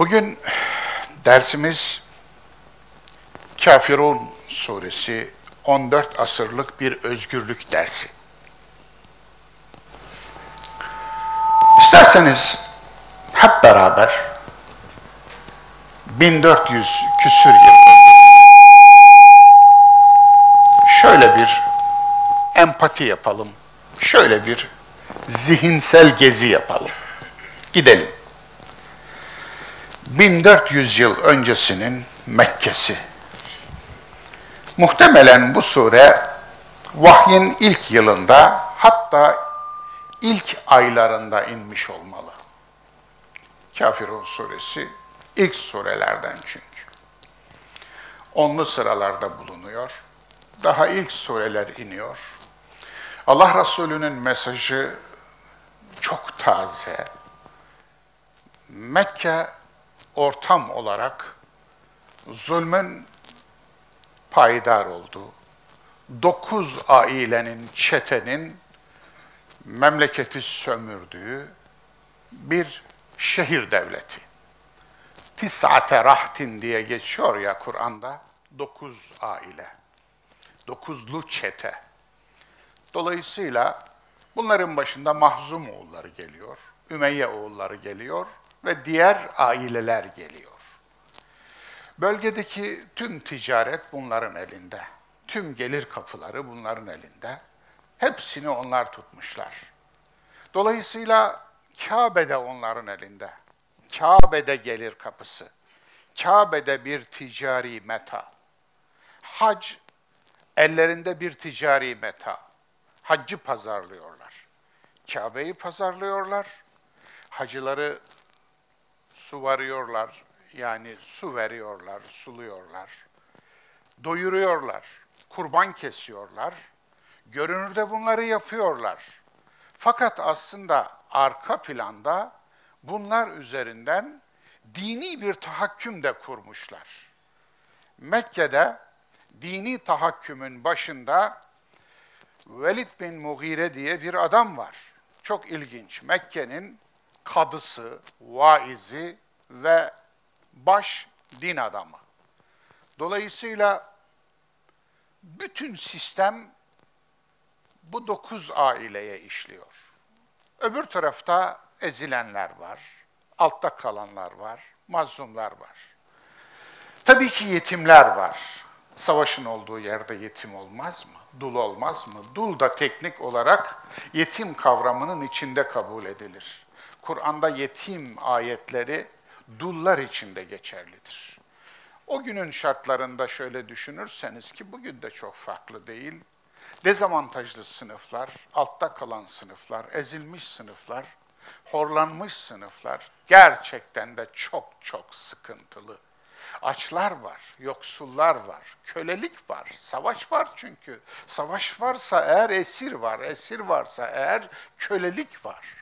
Bugün dersimiz Kafirun suresi 14 asırlık bir özgürlük dersi. İsterseniz hep beraber 1400 küsür yıl şöyle bir empati yapalım. Şöyle bir zihinsel gezi yapalım. Gidelim. 1400 yıl öncesinin Mekke'si. Muhtemelen bu sure vahyin ilk yılında hatta ilk aylarında inmiş olmalı. Kafirun suresi ilk surelerden çünkü. Onlu sıralarda bulunuyor. Daha ilk sureler iniyor. Allah Resulü'nün mesajı çok taze. Mekke ortam olarak zulmün payidar olduğu, dokuz ailenin, çetenin memleketi sömürdüğü bir şehir devleti. Tis'ate rahtin diye geçiyor ya Kur'an'da, dokuz aile, dokuzlu çete. Dolayısıyla bunların başında Mahzum oğulları geliyor, Ümeyye oğulları geliyor ve diğer aileler geliyor. Bölgedeki tüm ticaret bunların elinde. Tüm gelir kapıları bunların elinde. Hepsini onlar tutmuşlar. Dolayısıyla Kabe'de onların elinde. Kabe'de gelir kapısı. Kabe'de bir ticari meta. Hac ellerinde bir ticari meta. Haccı pazarlıyorlar. Kabe'yi pazarlıyorlar. Hacıları su varıyorlar, yani su veriyorlar, suluyorlar. Doyuruyorlar, kurban kesiyorlar. Görünürde bunları yapıyorlar. Fakat aslında arka planda bunlar üzerinden dini bir tahakküm de kurmuşlar. Mekke'de dini tahakkümün başında Velid bin Mughire diye bir adam var. Çok ilginç. Mekke'nin kadısı, vaizi ve baş din adamı. Dolayısıyla bütün sistem bu dokuz aileye işliyor. Öbür tarafta ezilenler var, altta kalanlar var, mazlumlar var. Tabii ki yetimler var. Savaşın olduğu yerde yetim olmaz mı? Dul olmaz mı? Dul da teknik olarak yetim kavramının içinde kabul edilir. Kur'an'da yetim ayetleri dullar için de geçerlidir. O günün şartlarında şöyle düşünürseniz ki bugün de çok farklı değil. Dezavantajlı sınıflar, altta kalan sınıflar, ezilmiş sınıflar, horlanmış sınıflar gerçekten de çok çok sıkıntılı. Açlar var, yoksullar var, kölelik var, savaş var çünkü. Savaş varsa eğer esir var, esir varsa eğer kölelik var.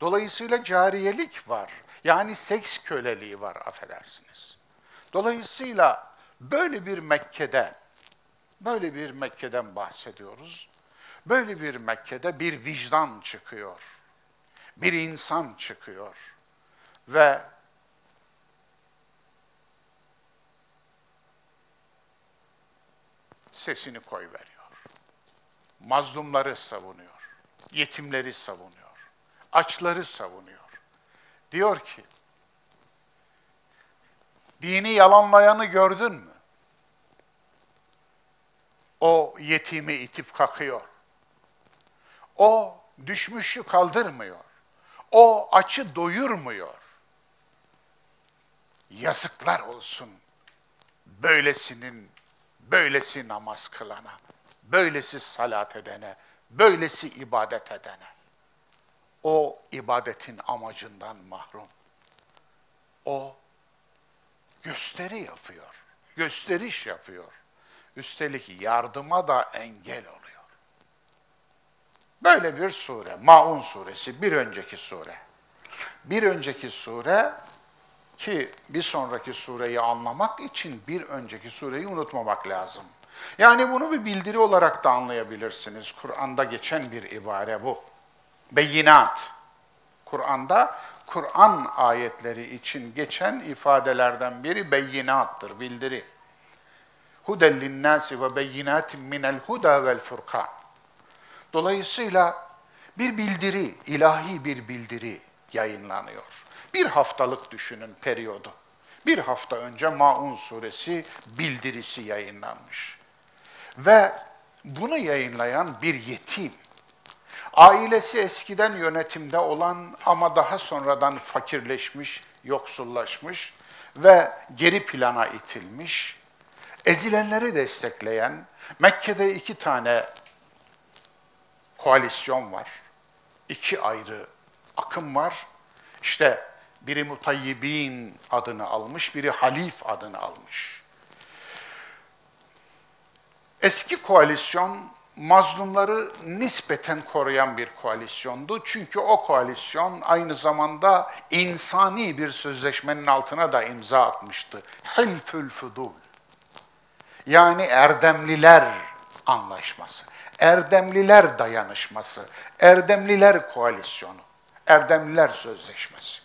Dolayısıyla cariyelik var. Yani seks köleliği var affedersiniz. Dolayısıyla böyle bir Mekke'de, böyle bir Mekke'den bahsediyoruz. Böyle bir Mekke'de bir vicdan çıkıyor. Bir insan çıkıyor. Ve sesini koy veriyor. Mazlumları savunuyor. Yetimleri savunuyor açları savunuyor. Diyor ki, dini yalanlayanı gördün mü? O yetimi itip kakıyor. O düşmüşü kaldırmıyor. O açı doyurmuyor. Yazıklar olsun böylesinin, böylesi namaz kılana, böylesi salat edene, böylesi ibadet edene o ibadetin amacından mahrum. O gösteri yapıyor, gösteriş yapıyor. Üstelik yardıma da engel oluyor. Böyle bir sure, Maun suresi, bir önceki sure. Bir önceki sure ki bir sonraki sureyi anlamak için bir önceki sureyi unutmamak lazım. Yani bunu bir bildiri olarak da anlayabilirsiniz. Kur'an'da geçen bir ibare bu beyinat. Kur'an'da Kur'an ayetleri için geçen ifadelerden biri beyinattır, bildiri. Huden linnâsi ve beyinatin minel huda vel furkan. Dolayısıyla bir bildiri, ilahi bir bildiri yayınlanıyor. Bir haftalık düşünün periyodu. Bir hafta önce Maun suresi bildirisi yayınlanmış. Ve bunu yayınlayan bir yetim, ailesi eskiden yönetimde olan ama daha sonradan fakirleşmiş, yoksullaşmış ve geri plana itilmiş, ezilenleri destekleyen, Mekke'de iki tane koalisyon var, iki ayrı akım var. İşte biri Mutayyibin adını almış, biri Halif adını almış. Eski koalisyon mazlumları nispeten koruyan bir koalisyondu. Çünkü o koalisyon aynı zamanda insani bir sözleşmenin altına da imza atmıştı. Hilfül Fudul. Yani Erdemliler Anlaşması, Erdemliler Dayanışması, Erdemliler Koalisyonu, Erdemliler Sözleşmesi.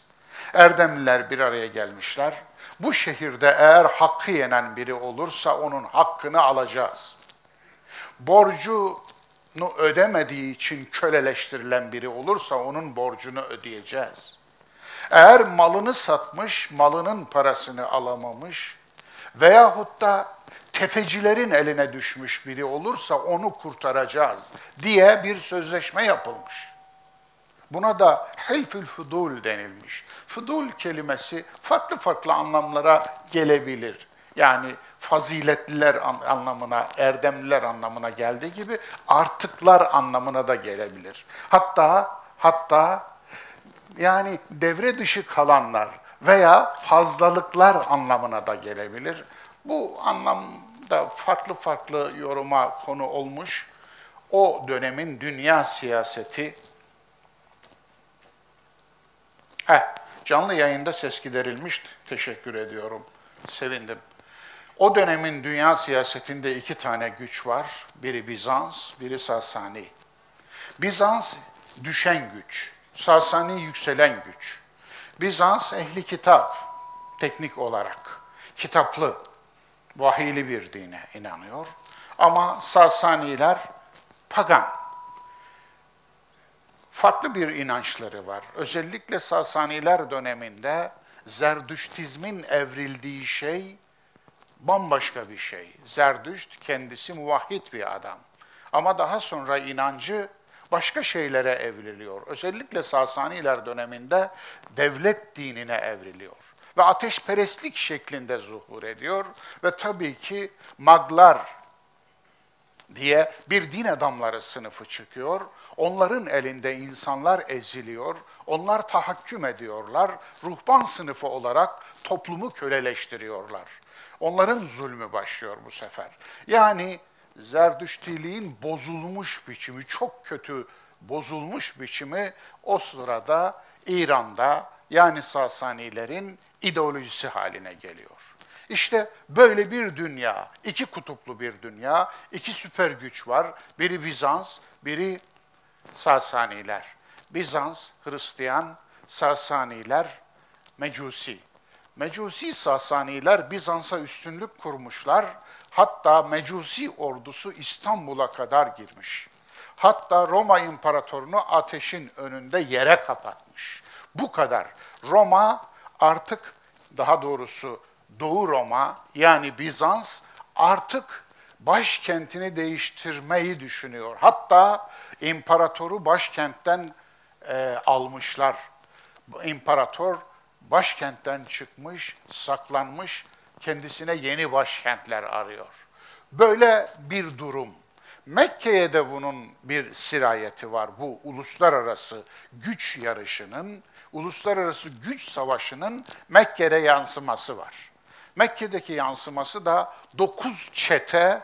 Erdemliler bir araya gelmişler. Bu şehirde eğer hakkı yenen biri olursa onun hakkını alacağız. Borcunu ödemediği için köleleştirilen biri olursa onun borcunu ödeyeceğiz. Eğer malını satmış, malının parasını alamamış veyahut da tefecilerin eline düşmüş biri olursa onu kurtaracağız diye bir sözleşme yapılmış. Buna da hilfül fudul denilmiş. Fudul kelimesi farklı farklı anlamlara gelebilir. Yani faziletliler anlamına, erdemliler anlamına geldiği gibi artıklar anlamına da gelebilir. Hatta hatta yani devre dışı kalanlar veya fazlalıklar anlamına da gelebilir. Bu anlamda farklı farklı yoruma konu olmuş. O dönemin dünya siyaseti Heh, canlı yayında ses giderilmişti. Teşekkür ediyorum. Sevindim. O dönemin dünya siyasetinde iki tane güç var. Biri Bizans, biri Sasani. Bizans düşen güç, Sasani yükselen güç. Bizans ehli kitap teknik olarak. Kitaplı, vahiyli bir dine inanıyor. Ama Sasaniler pagan, farklı bir inançları var. Özellikle Sasaniler döneminde Zerdüştizmin evrildiği şey bambaşka bir şey. Zerdüşt kendisi muvahhid bir adam. Ama daha sonra inancı başka şeylere evriliyor. Özellikle Sasaniler döneminde devlet dinine evriliyor. Ve ateşperestlik şeklinde zuhur ediyor. Ve tabii ki maglar diye bir din adamları sınıfı çıkıyor. Onların elinde insanlar eziliyor, onlar tahakküm ediyorlar. Ruhban sınıfı olarak toplumu köleleştiriyorlar. Onların zulmü başlıyor bu sefer. Yani Zerdüştiliğin bozulmuş biçimi, çok kötü bozulmuş biçimi o sırada İran'da yani Sasanilerin ideolojisi haline geliyor. İşte böyle bir dünya, iki kutuplu bir dünya, iki süper güç var. Biri Bizans, biri Sasaniler. Bizans, Hristiyan, Sasaniler, Mecusi. Mecusi Sasaniler Bizans'a üstünlük kurmuşlar. Hatta Mecusi ordusu İstanbul'a kadar girmiş. Hatta Roma İmparatorunu ateşin önünde yere kapatmış. Bu kadar. Roma artık daha doğrusu Doğu Roma yani Bizans artık başkentini değiştirmeyi düşünüyor. Hatta imparatoru başkentten e, almışlar. İmparator başkentten çıkmış, saklanmış, kendisine yeni başkentler arıyor. Böyle bir durum. Mekke'ye de bunun bir sirayeti var. Bu uluslararası güç yarışının, uluslararası güç savaşının Mekke'de yansıması var. Mekke'deki yansıması da dokuz çete,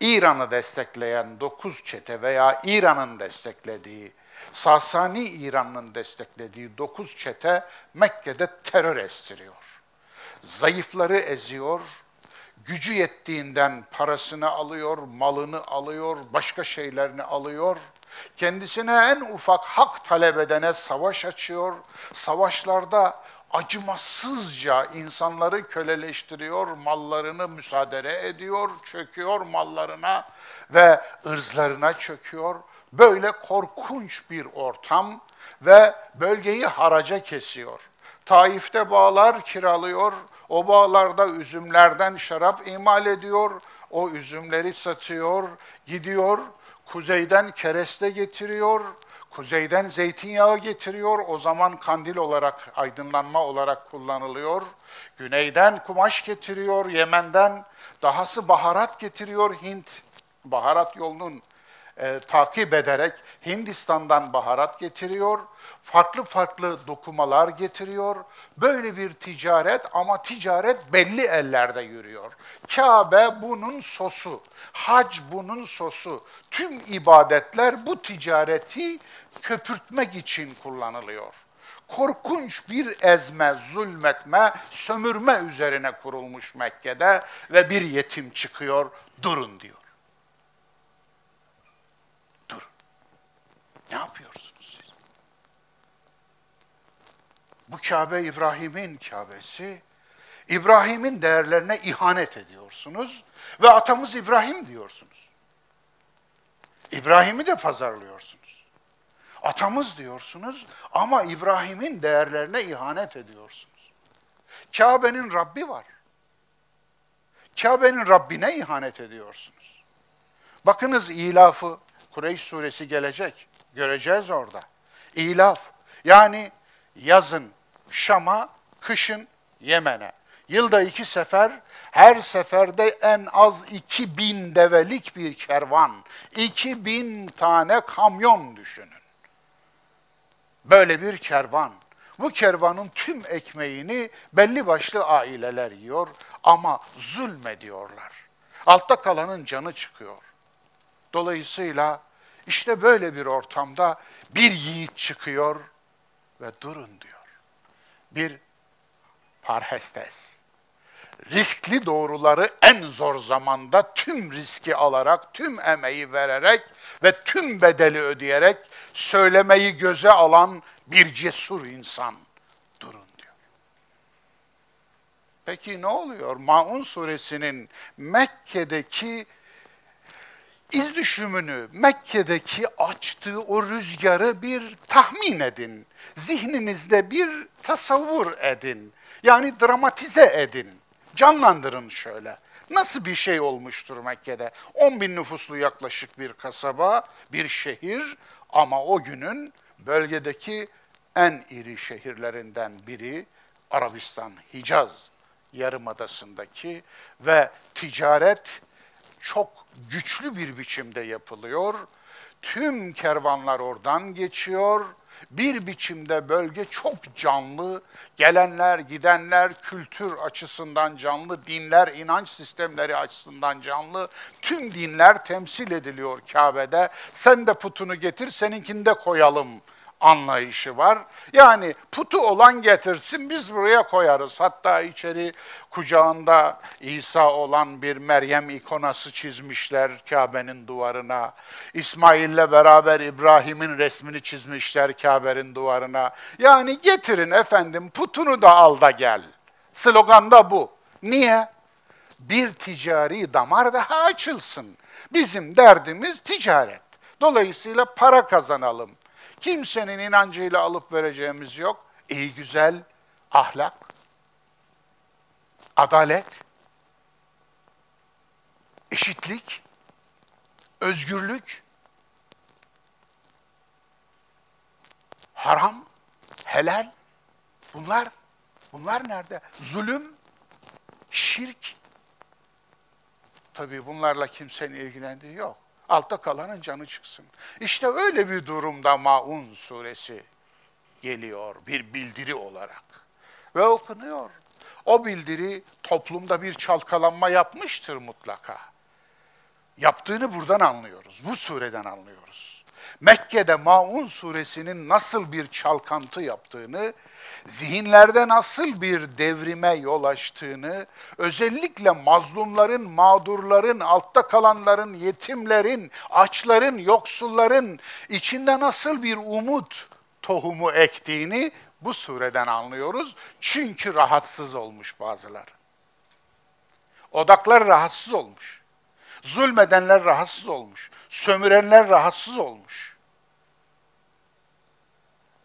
İran'ı destekleyen dokuz çete veya İran'ın desteklediği, Sasani İran'ın desteklediği dokuz çete Mekke'de terör estiriyor. Zayıfları eziyor, gücü yettiğinden parasını alıyor, malını alıyor, başka şeylerini alıyor Kendisine en ufak hak talep edene savaş açıyor. Savaşlarda acımasızca insanları köleleştiriyor, mallarını müsaade ediyor, çöküyor mallarına ve ırzlarına çöküyor. Böyle korkunç bir ortam ve bölgeyi haraca kesiyor. Taif'te bağlar kiralıyor, o bağlarda üzümlerden şarap imal ediyor, o üzümleri satıyor, gidiyor, kuzeyden kereste getiriyor, kuzeyden zeytinyağı getiriyor, o zaman kandil olarak, aydınlanma olarak kullanılıyor. Güneyden kumaş getiriyor, Yemen'den, dahası baharat getiriyor Hint, baharat yolunun e, takip ederek Hindistan'dan baharat getiriyor, farklı farklı dokumalar getiriyor. Böyle bir ticaret ama ticaret belli ellerde yürüyor. Kabe bunun sosu, hac bunun sosu. Tüm ibadetler bu ticareti köpürtmek için kullanılıyor. Korkunç bir ezme, zulmetme, sömürme üzerine kurulmuş Mekke'de ve bir yetim çıkıyor, durun diyor. Ne yapıyorsunuz siz? Bu Kabe İbrahim'in Kabe'si. İbrahim'in değerlerine ihanet ediyorsunuz ve atamız İbrahim diyorsunuz. İbrahim'i de pazarlıyorsunuz. Atamız diyorsunuz ama İbrahim'in değerlerine ihanet ediyorsunuz. Kabe'nin Rabbi var. Kabe'nin Rabbine ihanet ediyorsunuz. Bakınız ilafı Kureyş suresi gelecek. Göreceğiz orada. İlaf. Yani yazın Şam'a, kışın Yemen'e. Yılda iki sefer, her seferde en az iki bin develik bir kervan, iki bin tane kamyon düşünün. Böyle bir kervan. Bu kervanın tüm ekmeğini belli başlı aileler yiyor ama zulmediyorlar. Altta kalanın canı çıkıyor. Dolayısıyla işte böyle bir ortamda bir yiğit çıkıyor ve durun diyor. Bir parhestes. Riskli doğruları en zor zamanda tüm riski alarak, tüm emeği vererek ve tüm bedeli ödeyerek söylemeyi göze alan bir cesur insan. Durun diyor. Peki ne oluyor? Maun suresinin Mekke'deki iz düşümünü, Mekke'deki açtığı o rüzgarı bir tahmin edin. Zihninizde bir tasavvur edin. Yani dramatize edin. Canlandırın şöyle. Nasıl bir şey olmuştur Mekke'de? 10 bin nüfuslu yaklaşık bir kasaba, bir şehir ama o günün bölgedeki en iri şehirlerinden biri Arabistan, Hicaz yarımadasındaki ve ticaret çok güçlü bir biçimde yapılıyor. Tüm kervanlar oradan geçiyor. Bir biçimde bölge çok canlı. Gelenler, gidenler kültür açısından canlı, dinler, inanç sistemleri açısından canlı. Tüm dinler temsil ediliyor Kabe'de. Sen de putunu getir, seninkini de koyalım anlayışı var. Yani putu olan getirsin biz buraya koyarız. Hatta içeri kucağında İsa olan bir Meryem ikonası çizmişler Kabe'nin duvarına. İsmail'le beraber İbrahim'in resmini çizmişler Kabe'nin duvarına. Yani getirin efendim putunu da al da gel. Slogan da bu. Niye? Bir ticari damar daha açılsın. Bizim derdimiz ticaret. Dolayısıyla para kazanalım. Kimsenin inancıyla alıp vereceğimiz yok. İyi güzel ahlak, adalet, eşitlik, özgürlük, haram, helal, bunlar, bunlar nerede? Zulüm, şirk. Tabii bunlarla kimsenin ilgilendiği yok. Altta kalanın canı çıksın. İşte öyle bir durumda Maun suresi geliyor bir bildiri olarak ve okunuyor. O bildiri toplumda bir çalkalanma yapmıştır mutlaka. Yaptığını buradan anlıyoruz, bu sureden anlıyoruz. Mekke'de Maun suresinin nasıl bir çalkantı yaptığını, zihinlerde nasıl bir devrime yol açtığını, özellikle mazlumların, mağdurların, altta kalanların, yetimlerin, açların, yoksulların içinde nasıl bir umut tohumu ektiğini bu sureden anlıyoruz. Çünkü rahatsız olmuş bazıları. Odaklar rahatsız olmuş. Zulmedenler rahatsız olmuş. Sömürenler rahatsız olmuş.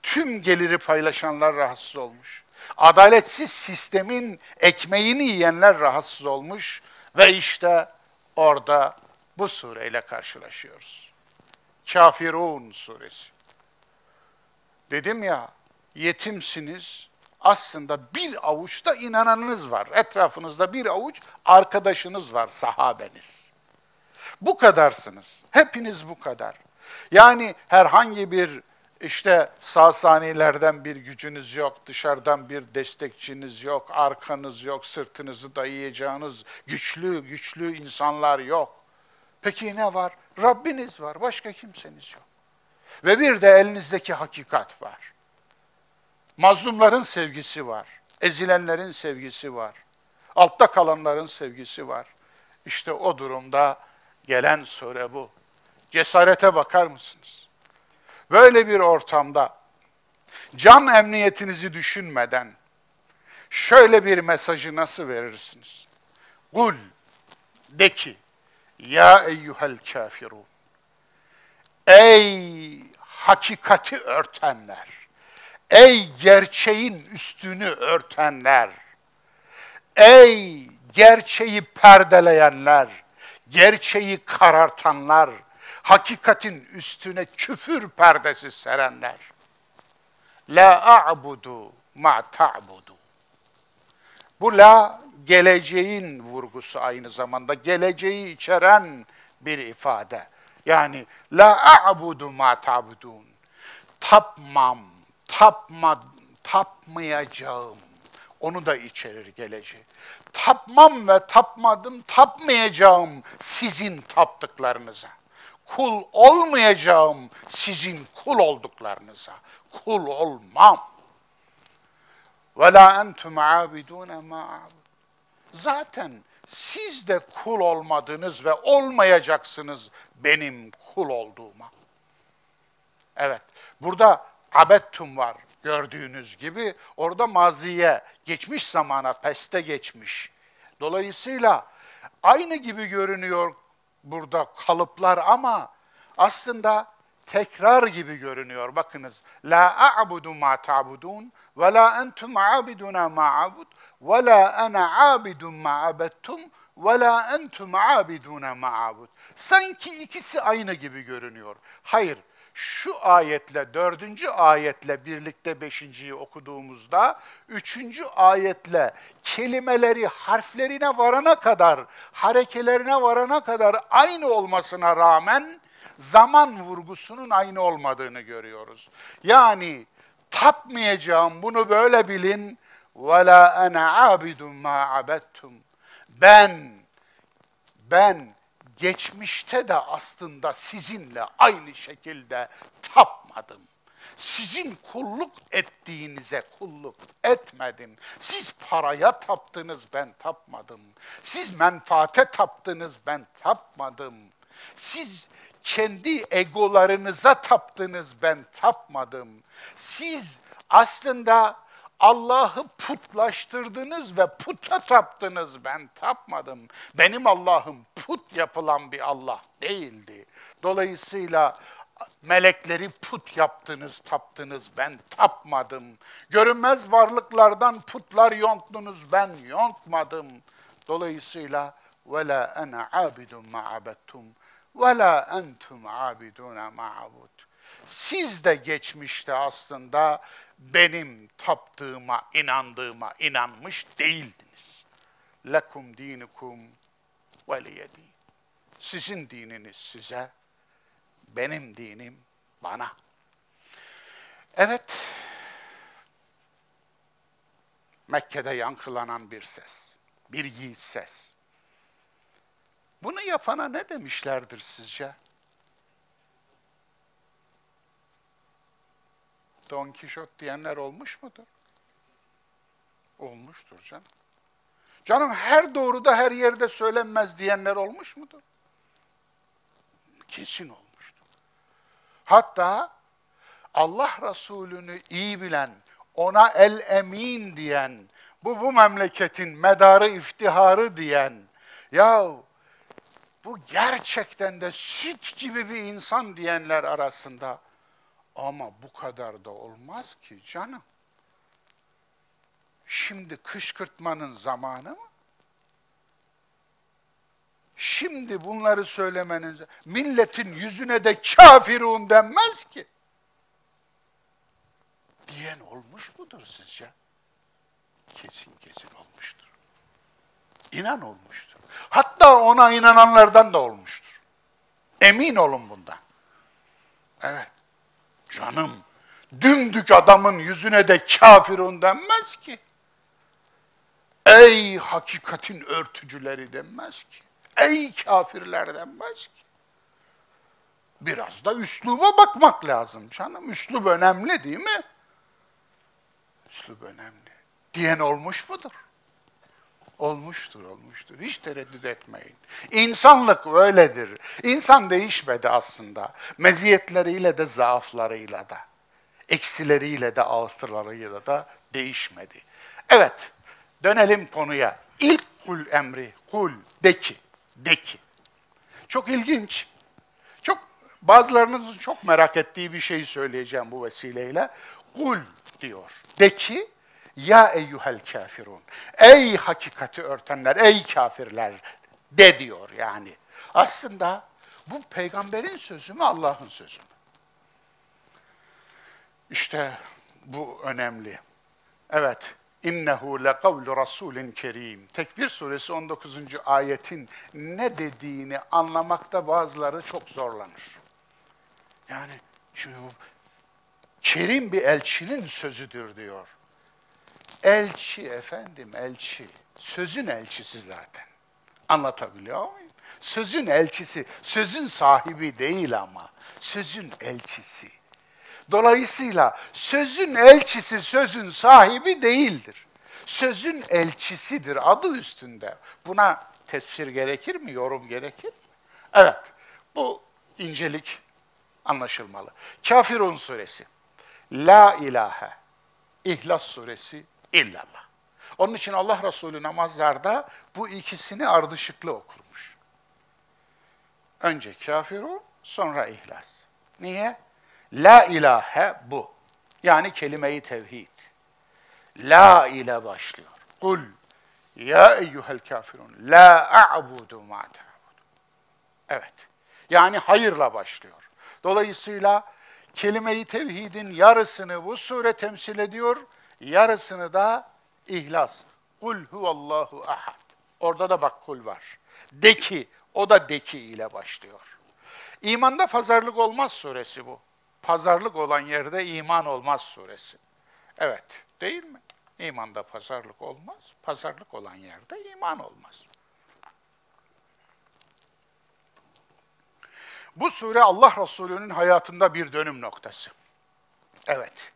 Tüm geliri paylaşanlar rahatsız olmuş. Adaletsiz sistemin ekmeğini yiyenler rahatsız olmuş ve işte orada bu sureyle karşılaşıyoruz. Kafirun suresi. Dedim ya, yetimsiniz. Aslında bir avuçta inananınız var. Etrafınızda bir avuç arkadaşınız var, sahabeniz. Bu kadarsınız. Hepiniz bu kadar. Yani herhangi bir işte Sasanilerden bir gücünüz yok, dışarıdan bir destekçiniz yok, arkanız yok, sırtınızı dayayacağınız güçlü güçlü insanlar yok. Peki ne var? Rabbiniz var, başka kimseniz yok. Ve bir de elinizdeki hakikat var. Mazlumların sevgisi var. Ezilenlerin sevgisi var. Altta kalanların sevgisi var. İşte o durumda gelen sure bu. Cesarete bakar mısınız? Böyle bir ortamda can emniyetinizi düşünmeden şöyle bir mesajı nasıl verirsiniz? Kul de ki ya eyyuhel kafirun Ey hakikati örtenler, ey gerçeğin üstünü örtenler, ey gerçeği perdeleyenler, gerçeği karartanlar, hakikatin üstüne küfür perdesi serenler. La a'budu ma ta'budu. Bu la geleceğin vurgusu aynı zamanda geleceği içeren bir ifade. Yani la a'budu ma ta'budun. Tapmam, tapma, tapmayacağım. Onu da içerir geleceği. Tapmam ve tapmadım, tapmayacağım sizin taptıklarınıza. Kul olmayacağım sizin kul olduklarınıza. Kul olmam. Ve la entum abidune ma Zaten siz de kul olmadınız ve olmayacaksınız benim kul olduğuma. Evet, burada abettum var gördüğünüz gibi. Orada maziye, geçmiş zamana, peste geçmiş. Dolayısıyla aynı gibi görünüyor burada kalıplar ama aslında tekrar gibi görünüyor. Bakınız. La a'budu ma ta'budun ve la entum abiduna ma abud ve la ana abidun ma abettum ve la entum abiduna ma abud. Sanki ikisi aynı gibi görünüyor. Hayır, şu ayetle, dördüncü ayetle birlikte beşinciyi okuduğumuzda, üçüncü ayetle kelimeleri harflerine varana kadar, harekelerine varana kadar aynı olmasına rağmen zaman vurgusunun aynı olmadığını görüyoruz. Yani tapmayacağım bunu böyle bilin. وَلَا أَنَا عَابِدٌ مَا عَبَدْتُمْ Ben, ben geçmişte de aslında sizinle aynı şekilde tapmadım. Sizin kulluk ettiğinize kulluk etmedim. Siz paraya taptınız ben tapmadım. Siz menfaate taptınız ben tapmadım. Siz kendi egolarınıza taptınız ben tapmadım. Siz aslında Allah'ı putlaştırdınız ve puta taptınız. Ben tapmadım. Benim Allah'ım put yapılan bir Allah değildi. Dolayısıyla melekleri put yaptınız, taptınız. Ben tapmadım. Görünmez varlıklardan putlar yonttunuz. Ben yontmadım. Dolayısıyla ve la ana abidun ma ve la entum abiduna ma. Siz de geçmişte aslında benim taptığıma, inandığıma inanmış değildiniz. Lekum dinukum veliyedin. Sizin dininiz size, benim dinim bana. Evet, Mekke'de yankılanan bir ses, bir yiğit ses. Bunu yapana ne demişlerdir sizce? Don Kişot diyenler olmuş mudur? Olmuştur canım. Canım her doğruda her yerde söylenmez diyenler olmuş mudur? Kesin olmuştur. Hatta Allah Resulü'nü iyi bilen, ona el emin diyen, bu bu memleketin medarı iftiharı diyen, ya bu gerçekten de süt gibi bir insan diyenler arasında ama bu kadar da olmaz ki canım. Şimdi kışkırtmanın zamanı mı? Şimdi bunları söylemenin milletin yüzüne de kafirun denmez ki. Diyen olmuş mudur sizce? Kesin kesin olmuştur. İnan olmuştur. Hatta ona inananlardan da olmuştur. Emin olun bundan. Evet. Canım, dümdük adamın yüzüne de kafirun denmez ki. Ey hakikatin örtücüleri denmez ki. Ey kafirler denmez ki. Biraz da üsluba bakmak lazım canım. Üslub önemli değil mi? Üslub önemli. Diyen olmuş mudur? Olmuştur, olmuştur. Hiç tereddüt etmeyin. İnsanlık öyledir. İnsan değişmedi aslında. Meziyetleriyle de zaaflarıyla da. Eksileriyle de artılarıyla da değişmedi. Evet, dönelim konuya. İlk kul emri, kul, de ki, de ki. Çok ilginç. Çok bazılarınızın çok merak ettiği bir şey söyleyeceğim bu vesileyle. Kul diyor. De ki, ya eyyuhel kafirun. Ey hakikati örtenler, ey kafirler de diyor yani. Aslında bu peygamberin sözü mü, Allah'ın sözü mü? İşte bu önemli. Evet, innehu lekavlu rasulin kerim. Tekvir suresi 19. ayetin ne dediğini anlamakta bazıları çok zorlanır. Yani şimdi bu kerim bir elçinin sözüdür diyor. Elçi efendim, elçi. Sözün elçisi zaten. Anlatabiliyor muyum? Sözün elçisi, sözün sahibi değil ama. Sözün elçisi. Dolayısıyla sözün elçisi sözün sahibi değildir. Sözün elçisidir adı üstünde. Buna tefsir gerekir mi, yorum gerekir mi? Evet, bu incelik anlaşılmalı. Kafirun suresi. La ilahe. İhlas suresi illallah. Onun için Allah Resulü namazlarda bu ikisini ardışıklı okurmuş. Önce kafirun, sonra ihlas. Niye? La ilahe bu. Yani kelime-i tevhid. La ile başlıyor. Kul ya eyyuhel kafirun la a'budu ma. Evet. Yani hayırla başlıyor. Dolayısıyla kelime-i tevhidin yarısını bu sure temsil ediyor, yarısını da ihlas. Kul huvallahu ahad. Orada da bak kul var. De ki, o da de ki ile başlıyor. İmanda pazarlık olmaz suresi bu. Pazarlık olan yerde iman olmaz suresi. Evet, değil mi? İmanda pazarlık olmaz. Pazarlık olan yerde iman olmaz. Bu sure Allah Resulü'nün hayatında bir dönüm noktası. Evet.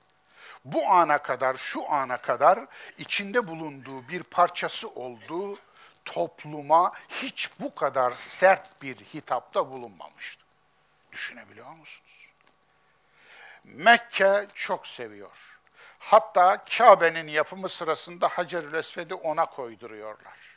Bu ana kadar, şu ana kadar içinde bulunduğu bir parçası olduğu topluma hiç bu kadar sert bir hitapta bulunmamıştı. Düşünebiliyor musunuz? Mekke çok seviyor. Hatta Kabe'nin yapımı sırasında Hacer-ül Esved'i ona koyduruyorlar.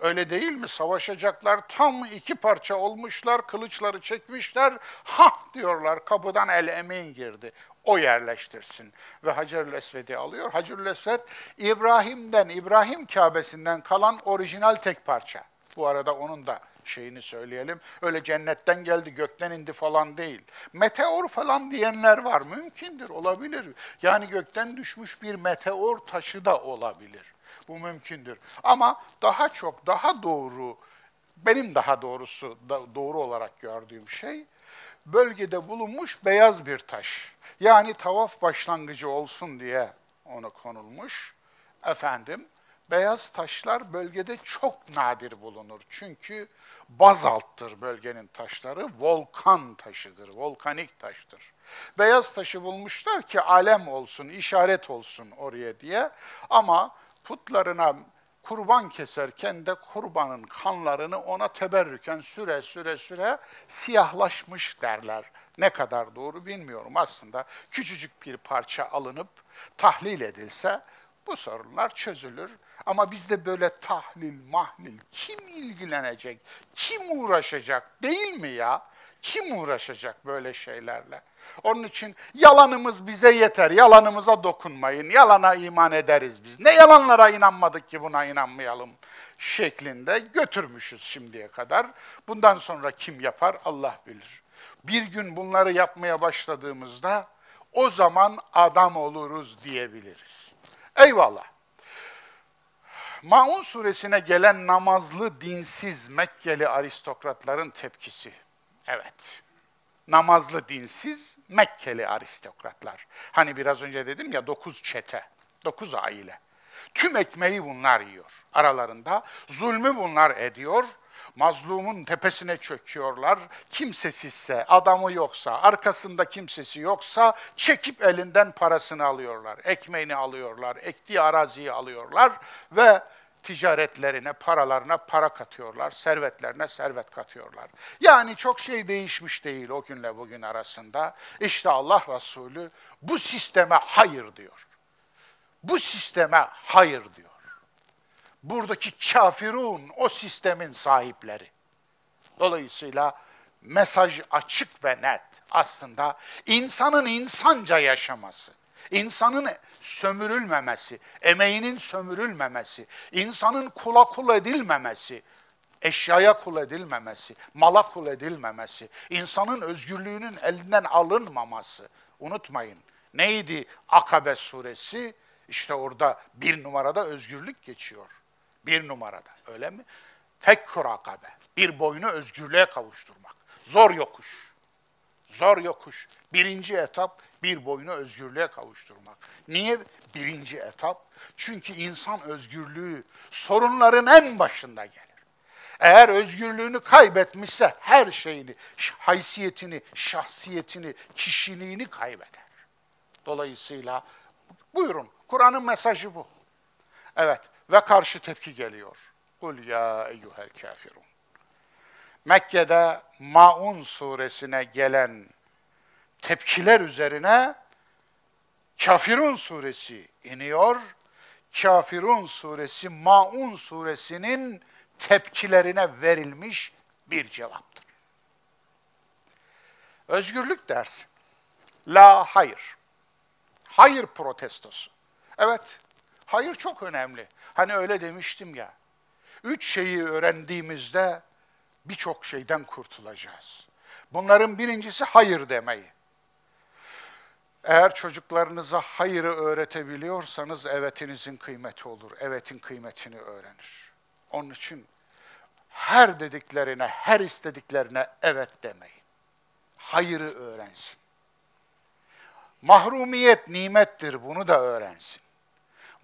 Öyle değil mi? Savaşacaklar, tam iki parça olmuşlar, kılıçları çekmişler. Ha diyorlar, kapıdan el emin girdi. O yerleştirsin. Ve Hacerül Esved'i alıyor. Hacerül Esved, İbrahim'den, İbrahim Kabe'sinden kalan orijinal tek parça. Bu arada onun da şeyini söyleyelim. Öyle cennetten geldi, gökten indi falan değil. Meteor falan diyenler var. Mümkündür, olabilir. Yani gökten düşmüş bir meteor taşı da olabilir. Bu mümkündür. Ama daha çok, daha doğru, benim daha doğrusu doğru olarak gördüğüm şey, bölgede bulunmuş beyaz bir taş. Yani tavaf başlangıcı olsun diye onu konulmuş. Efendim, beyaz taşlar bölgede çok nadir bulunur. Çünkü bazalttır bölgenin taşları, volkan taşıdır, volkanik taştır. Beyaz taşı bulmuşlar ki alem olsun, işaret olsun oraya diye. Ama putlarına kurban keserken de kurbanın kanlarını ona teberrüken süre süre süre siyahlaşmış derler. Ne kadar doğru bilmiyorum aslında. Küçücük bir parça alınıp tahlil edilse bu sorunlar çözülür. Ama bizde böyle tahlil, mahlil kim ilgilenecek, kim uğraşacak değil mi ya? Kim uğraşacak böyle şeylerle? Onun için yalanımız bize yeter. Yalanımıza dokunmayın. Yalana iman ederiz biz. Ne yalanlara inanmadık ki buna inanmayalım şeklinde götürmüşüz şimdiye kadar. Bundan sonra kim yapar Allah bilir. Bir gün bunları yapmaya başladığımızda o zaman adam oluruz diyebiliriz. Eyvallah. Maun suresine gelen namazlı dinsiz Mekkeli aristokratların tepkisi. Evet namazlı dinsiz Mekkeli aristokratlar. Hani biraz önce dedim ya dokuz çete, dokuz aile. Tüm ekmeği bunlar yiyor aralarında. Zulmü bunlar ediyor. Mazlumun tepesine çöküyorlar. Kimsesizse, adamı yoksa, arkasında kimsesi yoksa çekip elinden parasını alıyorlar. Ekmeğini alıyorlar, ektiği araziyi alıyorlar ve ticaretlerine, paralarına para katıyorlar, servetlerine servet katıyorlar. Yani çok şey değişmiş değil o günle bugün arasında. İşte Allah Resulü bu sisteme hayır diyor. Bu sisteme hayır diyor. Buradaki kafirun o sistemin sahipleri. Dolayısıyla mesaj açık ve net. Aslında insanın insanca yaşaması, insanın sömürülmemesi, emeğinin sömürülmemesi, insanın kula kul edilmemesi, eşyaya kul edilmemesi, mala kul edilmemesi, insanın özgürlüğünün elinden alınmaması. Unutmayın. Neydi Akabe suresi? İşte orada bir numarada özgürlük geçiyor. Bir numarada öyle mi? Fekkur akabe. Bir boyunu özgürlüğe kavuşturmak. Zor yokuş. Zor yokuş. Birinci etap bir boyunu özgürlüğe kavuşturmak. Niye birinci etap? Çünkü insan özgürlüğü sorunların en başında gelir. Eğer özgürlüğünü kaybetmişse her şeyini, haysiyetini, şahsiyetini, kişiliğini kaybeder. Dolayısıyla buyurun Kur'an'ın mesajı bu. Evet ve karşı tepki geliyor. Kul ya eyyuhel kafirun. Mekke'de Maun suresine gelen tepkiler üzerine Kafirun suresi iniyor. Kafirun suresi Maun suresinin tepkilerine verilmiş bir cevaptır. Özgürlük dersi. La hayır. Hayır protestosu. Evet, hayır çok önemli. Hani öyle demiştim ya. Üç şeyi öğrendiğimizde birçok şeyden kurtulacağız. Bunların birincisi hayır demeyi. Eğer çocuklarınıza hayırı öğretebiliyorsanız evetinizin kıymeti olur. Evetin kıymetini öğrenir. Onun için her dediklerine, her istediklerine evet demeyin. Hayırı öğrensin. Mahrumiyet nimettir, bunu da öğrensin.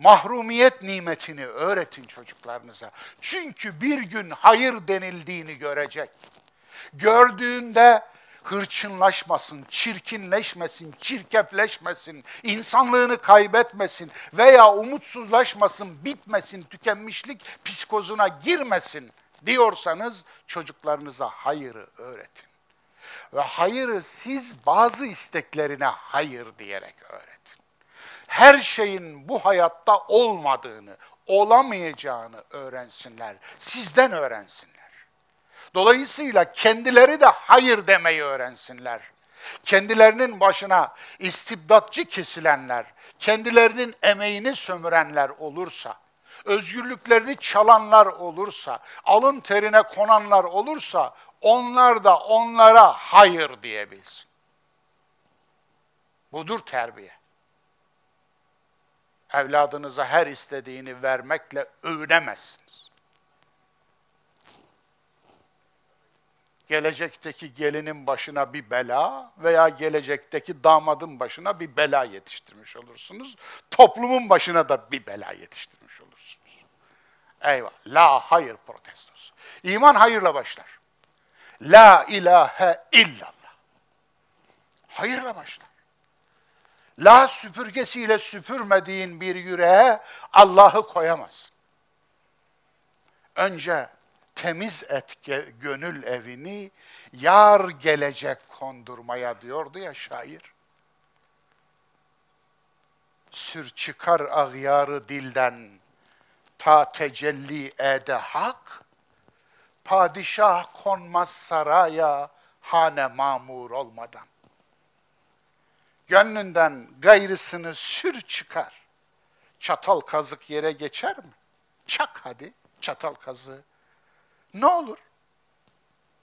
Mahrumiyet nimetini öğretin çocuklarınıza. Çünkü bir gün hayır denildiğini görecek. Gördüğünde hırçınlaşmasın, çirkinleşmesin, çirkefleşmesin, insanlığını kaybetmesin veya umutsuzlaşmasın, bitmesin, tükenmişlik psikozuna girmesin diyorsanız çocuklarınıza hayırı öğretin. Ve hayırı siz bazı isteklerine hayır diyerek öğretin. Her şeyin bu hayatta olmadığını, olamayacağını öğrensinler. Sizden öğrensinler. Dolayısıyla kendileri de hayır demeyi öğrensinler. Kendilerinin başına istibdatçı kesilenler, kendilerinin emeğini sömürenler olursa, özgürlüklerini çalanlar olursa, alın terine konanlar olursa, onlar da onlara hayır diyebilsin. Budur terbiye. Evladınıza her istediğini vermekle övünemezsiniz. gelecekteki gelinin başına bir bela veya gelecekteki damadın başına bir bela yetiştirmiş olursunuz. Toplumun başına da bir bela yetiştirmiş olursunuz. Eyvah. La hayır protestosu. İman hayırla başlar. La ilahe illallah. Hayırla başlar. La süpürgesiyle süpürmediğin bir yüreğe Allah'ı koyamaz. Önce temiz et gönül evini, yar gelecek kondurmaya diyordu ya şair. Sür çıkar ağyarı dilden, ta tecelli ede hak, padişah konmaz saraya, hane mamur olmadan. Gönlünden gayrısını sür çıkar. Çatal kazık yere geçer mi? Çak hadi çatal kazığı. Ne olur?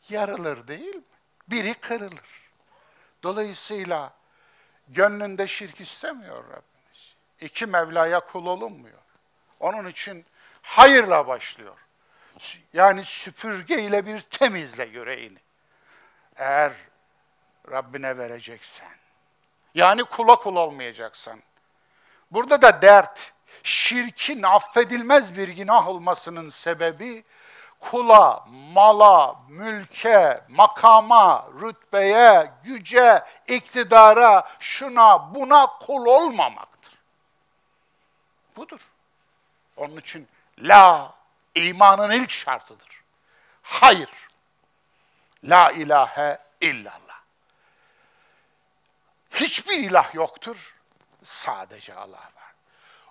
Yarılır değil mi? Biri kırılır. Dolayısıyla gönlünde şirk istemiyor Rabbimiz. İki Mevla'ya kul olunmuyor. Onun için hayırla başlıyor. Yani süpürge ile bir temizle yüreğini. Eğer Rabbine vereceksen. Yani kula kul olmayacaksan. Burada da dert, şirkin affedilmez bir günah olmasının sebebi kula, mala, mülke, makama, rütbeye, güce, iktidara, şuna, buna kul olmamaktır. Budur. Onun için la imanın ilk şartıdır. Hayır. La ilahe illallah. Hiçbir ilah yoktur. Sadece Allah var.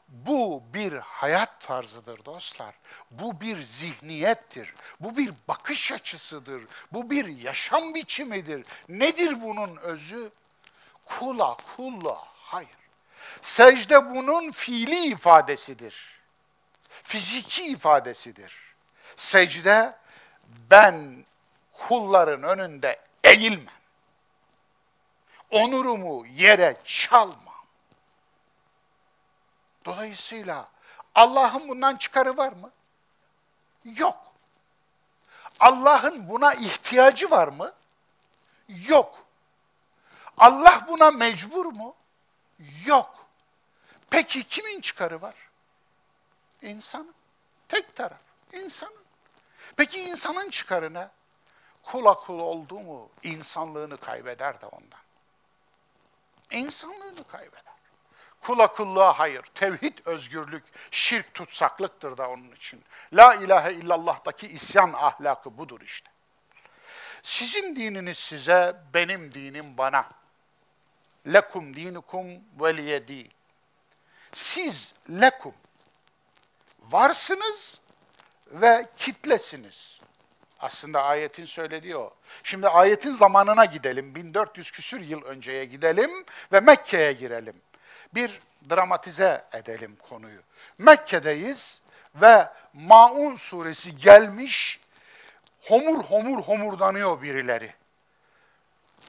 Bu bir hayat tarzıdır dostlar. Bu bir zihniyettir. Bu bir bakış açısıdır. Bu bir yaşam biçimidir. Nedir bunun özü? Kula, kulla, hayır. Secde bunun fiili ifadesidir. Fiziki ifadesidir. Secde ben kulların önünde eğilmem. Onurumu yere çalmam. Dolayısıyla Allah'ın bundan çıkarı var mı? Yok. Allah'ın buna ihtiyacı var mı? Yok. Allah buna mecbur mu? Yok. Peki kimin çıkarı var? İnsanın. Tek taraf. İnsanın. Peki insanın çıkarı ne? Kula kul oldu mu insanlığını kaybeder de ondan. İnsanlığını kaybeder. Kula kulluğa hayır. Tevhid özgürlük, şirk tutsaklıktır da onun için. La ilahe illallah'taki isyan ahlakı budur işte. Sizin dininiz size, benim dinim bana. Lekum dinukum veliye din. Siz lekum varsınız ve kitlesiniz. Aslında ayetin söylediği o. Şimdi ayetin zamanına gidelim. 1400 küsür yıl önceye gidelim ve Mekke'ye girelim bir dramatize edelim konuyu. Mekke'deyiz ve Maun suresi gelmiş, homur homur homurdanıyor birileri.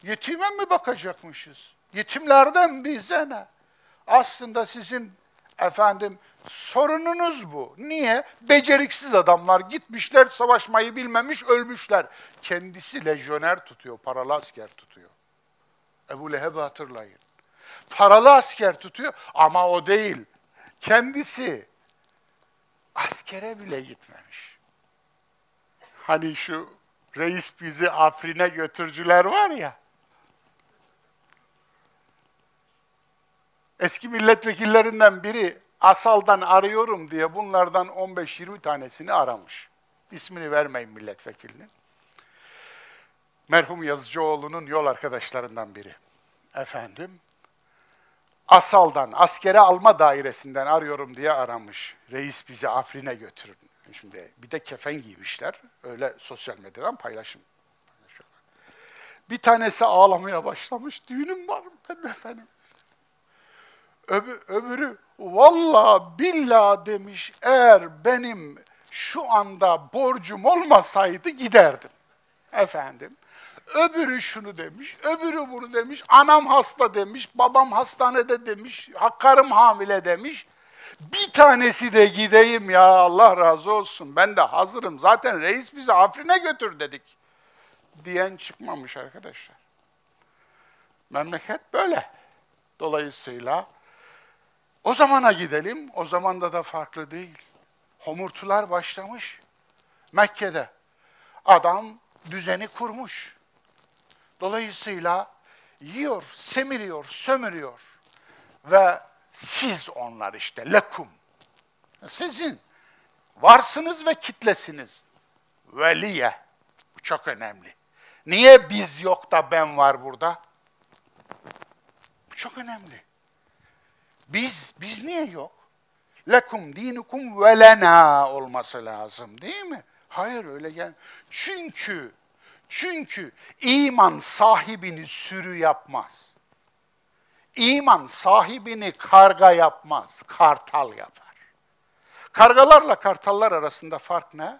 Yetime mi bakacakmışız? Yetimlerden bize ne? Aslında sizin efendim sorununuz bu. Niye? Beceriksiz adamlar gitmişler, savaşmayı bilmemiş, ölmüşler. Kendisi lejyoner tutuyor, paralı asker tutuyor. Ebu Leheb'i hatırlayın paralı asker tutuyor ama o değil. Kendisi askere bile gitmemiş. Hani şu reis bizi Afrin'e götürcüler var ya. Eski milletvekillerinden biri Asal'dan arıyorum diye bunlardan 15-20 tanesini aramış. İsmini vermeyin milletvekilinin. Merhum Yazıcıoğlu'nun yol arkadaşlarından biri. Efendim, Asal'dan, askere alma dairesinden arıyorum diye aramış. Reis bizi Afrin'e götürün. Şimdi bir de kefen giymişler. Öyle sosyal medyadan paylaşım. Bir tanesi ağlamaya başlamış. Düğünüm var benim efendim. Öbü, öbürü valla billah demiş eğer benim şu anda borcum olmasaydı giderdim. Efendim Öbürü şunu demiş, öbürü bunu demiş, anam hasta demiş, babam hastanede demiş, karım hamile demiş. Bir tanesi de gideyim ya Allah razı olsun, ben de hazırım. Zaten reis bizi Afrin'e götür dedik. Diyen çıkmamış arkadaşlar. Memleket böyle. Dolayısıyla o zamana gidelim, o zamanda da farklı değil. Homurtular başlamış. Mekke'de. Adam düzeni kurmuş. Dolayısıyla yiyor, semiriyor, sömürüyor. Ve siz onlar işte, lekum. Sizin varsınız ve kitlesiniz. Veliye. Bu çok önemli. Niye biz yok da ben var burada? Bu çok önemli. Biz, biz niye yok? Lekum dinukum ve lena olması lazım değil mi? Hayır öyle gel. Çünkü çünkü iman sahibini sürü yapmaz. İman sahibini karga yapmaz, kartal yapar. Kargalarla kartallar arasında fark ne?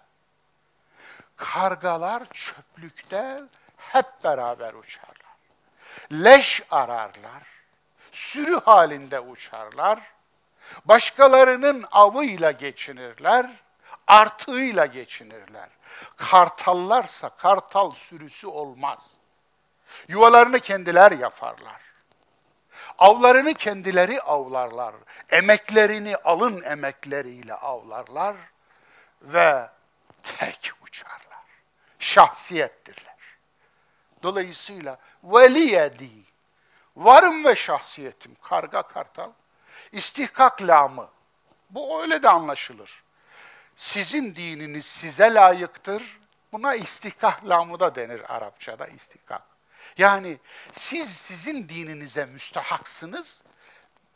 Kargalar çöplükte hep beraber uçarlar. Leş ararlar, sürü halinde uçarlar, başkalarının avıyla geçinirler, artığıyla geçinirler. Kartallarsa kartal sürüsü olmaz. Yuvalarını kendiler yaparlar. Avlarını kendileri avlarlar. Emeklerini alın emekleriyle avlarlar ve tek uçarlar. Şahsiyettirler. Dolayısıyla veliyedi, varım ve şahsiyetim, karga kartal, istihkak lamı. Bu öyle de anlaşılır. Sizin dininiz size layıktır. Buna istihkak lamı da denir Arapçada istihkak. Yani siz sizin dininize müstehaksınız,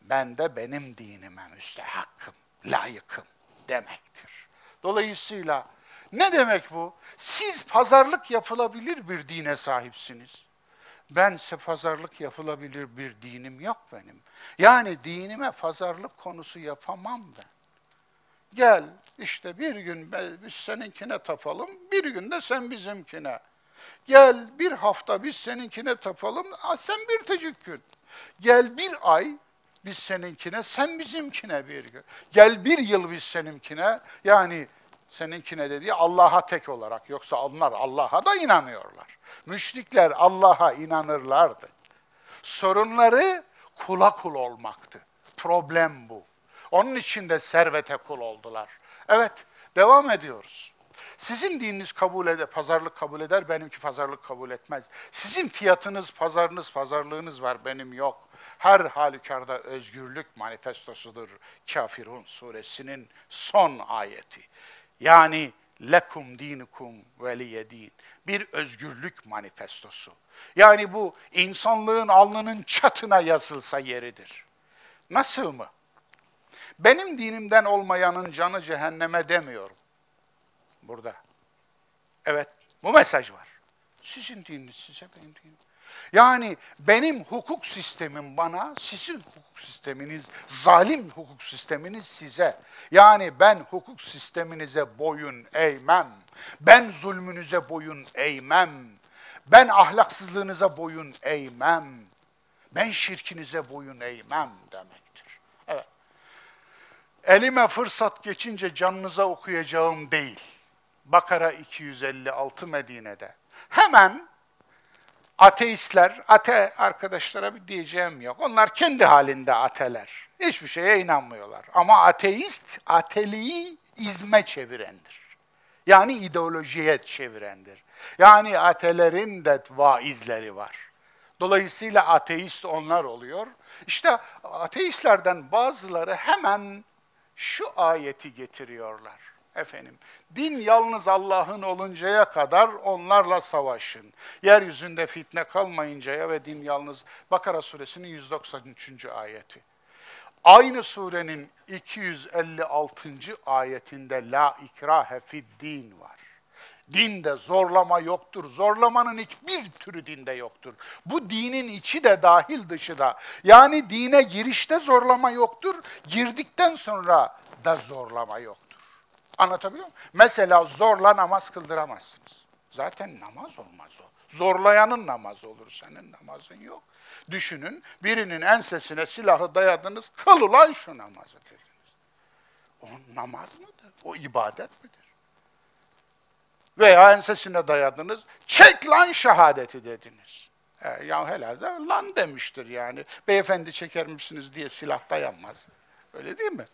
ben de benim dinime müstehakkım, layıkım demektir. Dolayısıyla ne demek bu? Siz pazarlık yapılabilir bir dine sahipsiniz. Bense pazarlık yapılabilir bir dinim yok benim. Yani dinime pazarlık konusu yapamam ben. Gel işte bir gün biz seninkine tapalım, bir gün de sen bizimkine. Gel bir hafta biz seninkine tapalım, sen bir tecik gün. Gel bir ay biz seninkine, sen bizimkine bir gün. Gel bir yıl biz seninkine, yani seninkine dediği Allah'a tek olarak. Yoksa onlar Allah'a da inanıyorlar. Müşrikler Allah'a inanırlardı. Sorunları kula kul olmaktı. Problem bu. Onun için de servete kul oldular. Evet, devam ediyoruz. Sizin dininiz kabul eder, pazarlık kabul eder, benimki pazarlık kabul etmez. Sizin fiyatınız, pazarınız, pazarlığınız var, benim yok. Her halükarda özgürlük manifestosudur Kafirun suresinin son ayeti. Yani lekum dinukum veliye din. Bir özgürlük manifestosu. Yani bu insanlığın alnının çatına yazılsa yeridir. Nasıl mı? Benim dinimden olmayanın canı cehenneme demiyorum burada. Evet, bu mesaj var. Sizin dininiz size, benim dinim. Yani benim hukuk sistemim bana, sizin hukuk sisteminiz, zalim hukuk sisteminiz size. Yani ben hukuk sisteminize boyun eğmem. Ben zulmünüze boyun eğmem. Ben ahlaksızlığınıza boyun eğmem. Ben şirkinize boyun eğmem demektir. Evet. Elime fırsat geçince canınıza okuyacağım değil. Bakara 256 Medine'de. Hemen ateistler, ate arkadaşlara bir diyeceğim yok. Onlar kendi halinde ateler. Hiçbir şeye inanmıyorlar. Ama ateist, ateliği izme çevirendir. Yani ideolojiye çevirendir. Yani atelerin de vaizleri var. Dolayısıyla ateist onlar oluyor. İşte ateistlerden bazıları hemen şu ayeti getiriyorlar. Efendim, din yalnız Allah'ın oluncaya kadar onlarla savaşın. Yeryüzünde fitne kalmayıncaya ve din yalnız Bakara suresinin 193. ayeti. Aynı surenin 256. ayetinde la ikrahe fid din var. Dinde zorlama yoktur. Zorlamanın hiçbir türü dinde yoktur. Bu dinin içi de dahil dışı da. Yani dine girişte zorlama yoktur. Girdikten sonra da zorlama yok. Anlatabiliyor muyum? Mesela zorla namaz kıldıramazsınız. Zaten namaz olmaz o. Zorlayanın namazı olur, senin namazın yok. Düşünün, birinin ensesine silahı dayadınız, kıl ulan şu namazı dediniz. O namaz mıdır? O ibadet midir? Veya ensesine dayadınız, çek lan şehadeti dediniz. E, ya herhalde lan demiştir yani. Beyefendi çeker misiniz diye silah dayanmaz. Öyle değil mi?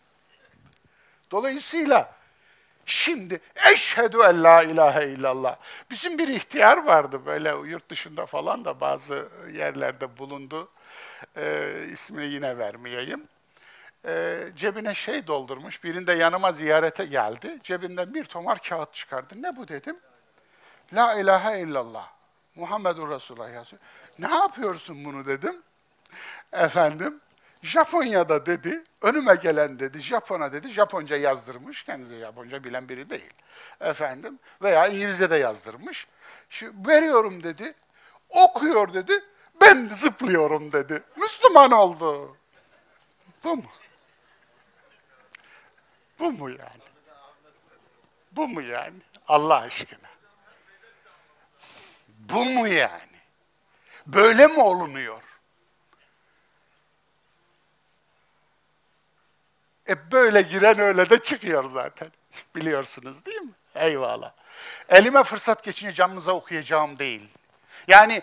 Dolayısıyla Şimdi eşhedü en la ilahe illallah. Bizim bir ihtiyar vardı böyle yurt dışında falan da bazı yerlerde bulundu. Ee, ismini yine vermeyeyim. Ee, cebine şey doldurmuş. Birinde yanıma ziyarete geldi. Cebinden bir tomar kağıt çıkardı. Ne bu dedim. La ilahe illallah. Muhammedur Resulullah yazıyor. Ne yapıyorsun bunu dedim. Efendim, Japonya'da dedi, önüme gelen dedi, Japona dedi, Japonca yazdırmış. Kendisi Japonca bilen biri değil. Efendim, veya İngilizce de yazdırmış. Şu, veriyorum dedi, okuyor dedi, ben zıplıyorum dedi. Müslüman oldu. Bu mu? Bu mu yani? Bu mu yani? Allah aşkına. Bu mu yani? Böyle mi olunuyor? E böyle giren öyle de çıkıyor zaten. Biliyorsunuz değil mi? Eyvallah. Elime fırsat geçince canınıza okuyacağım değil. Yani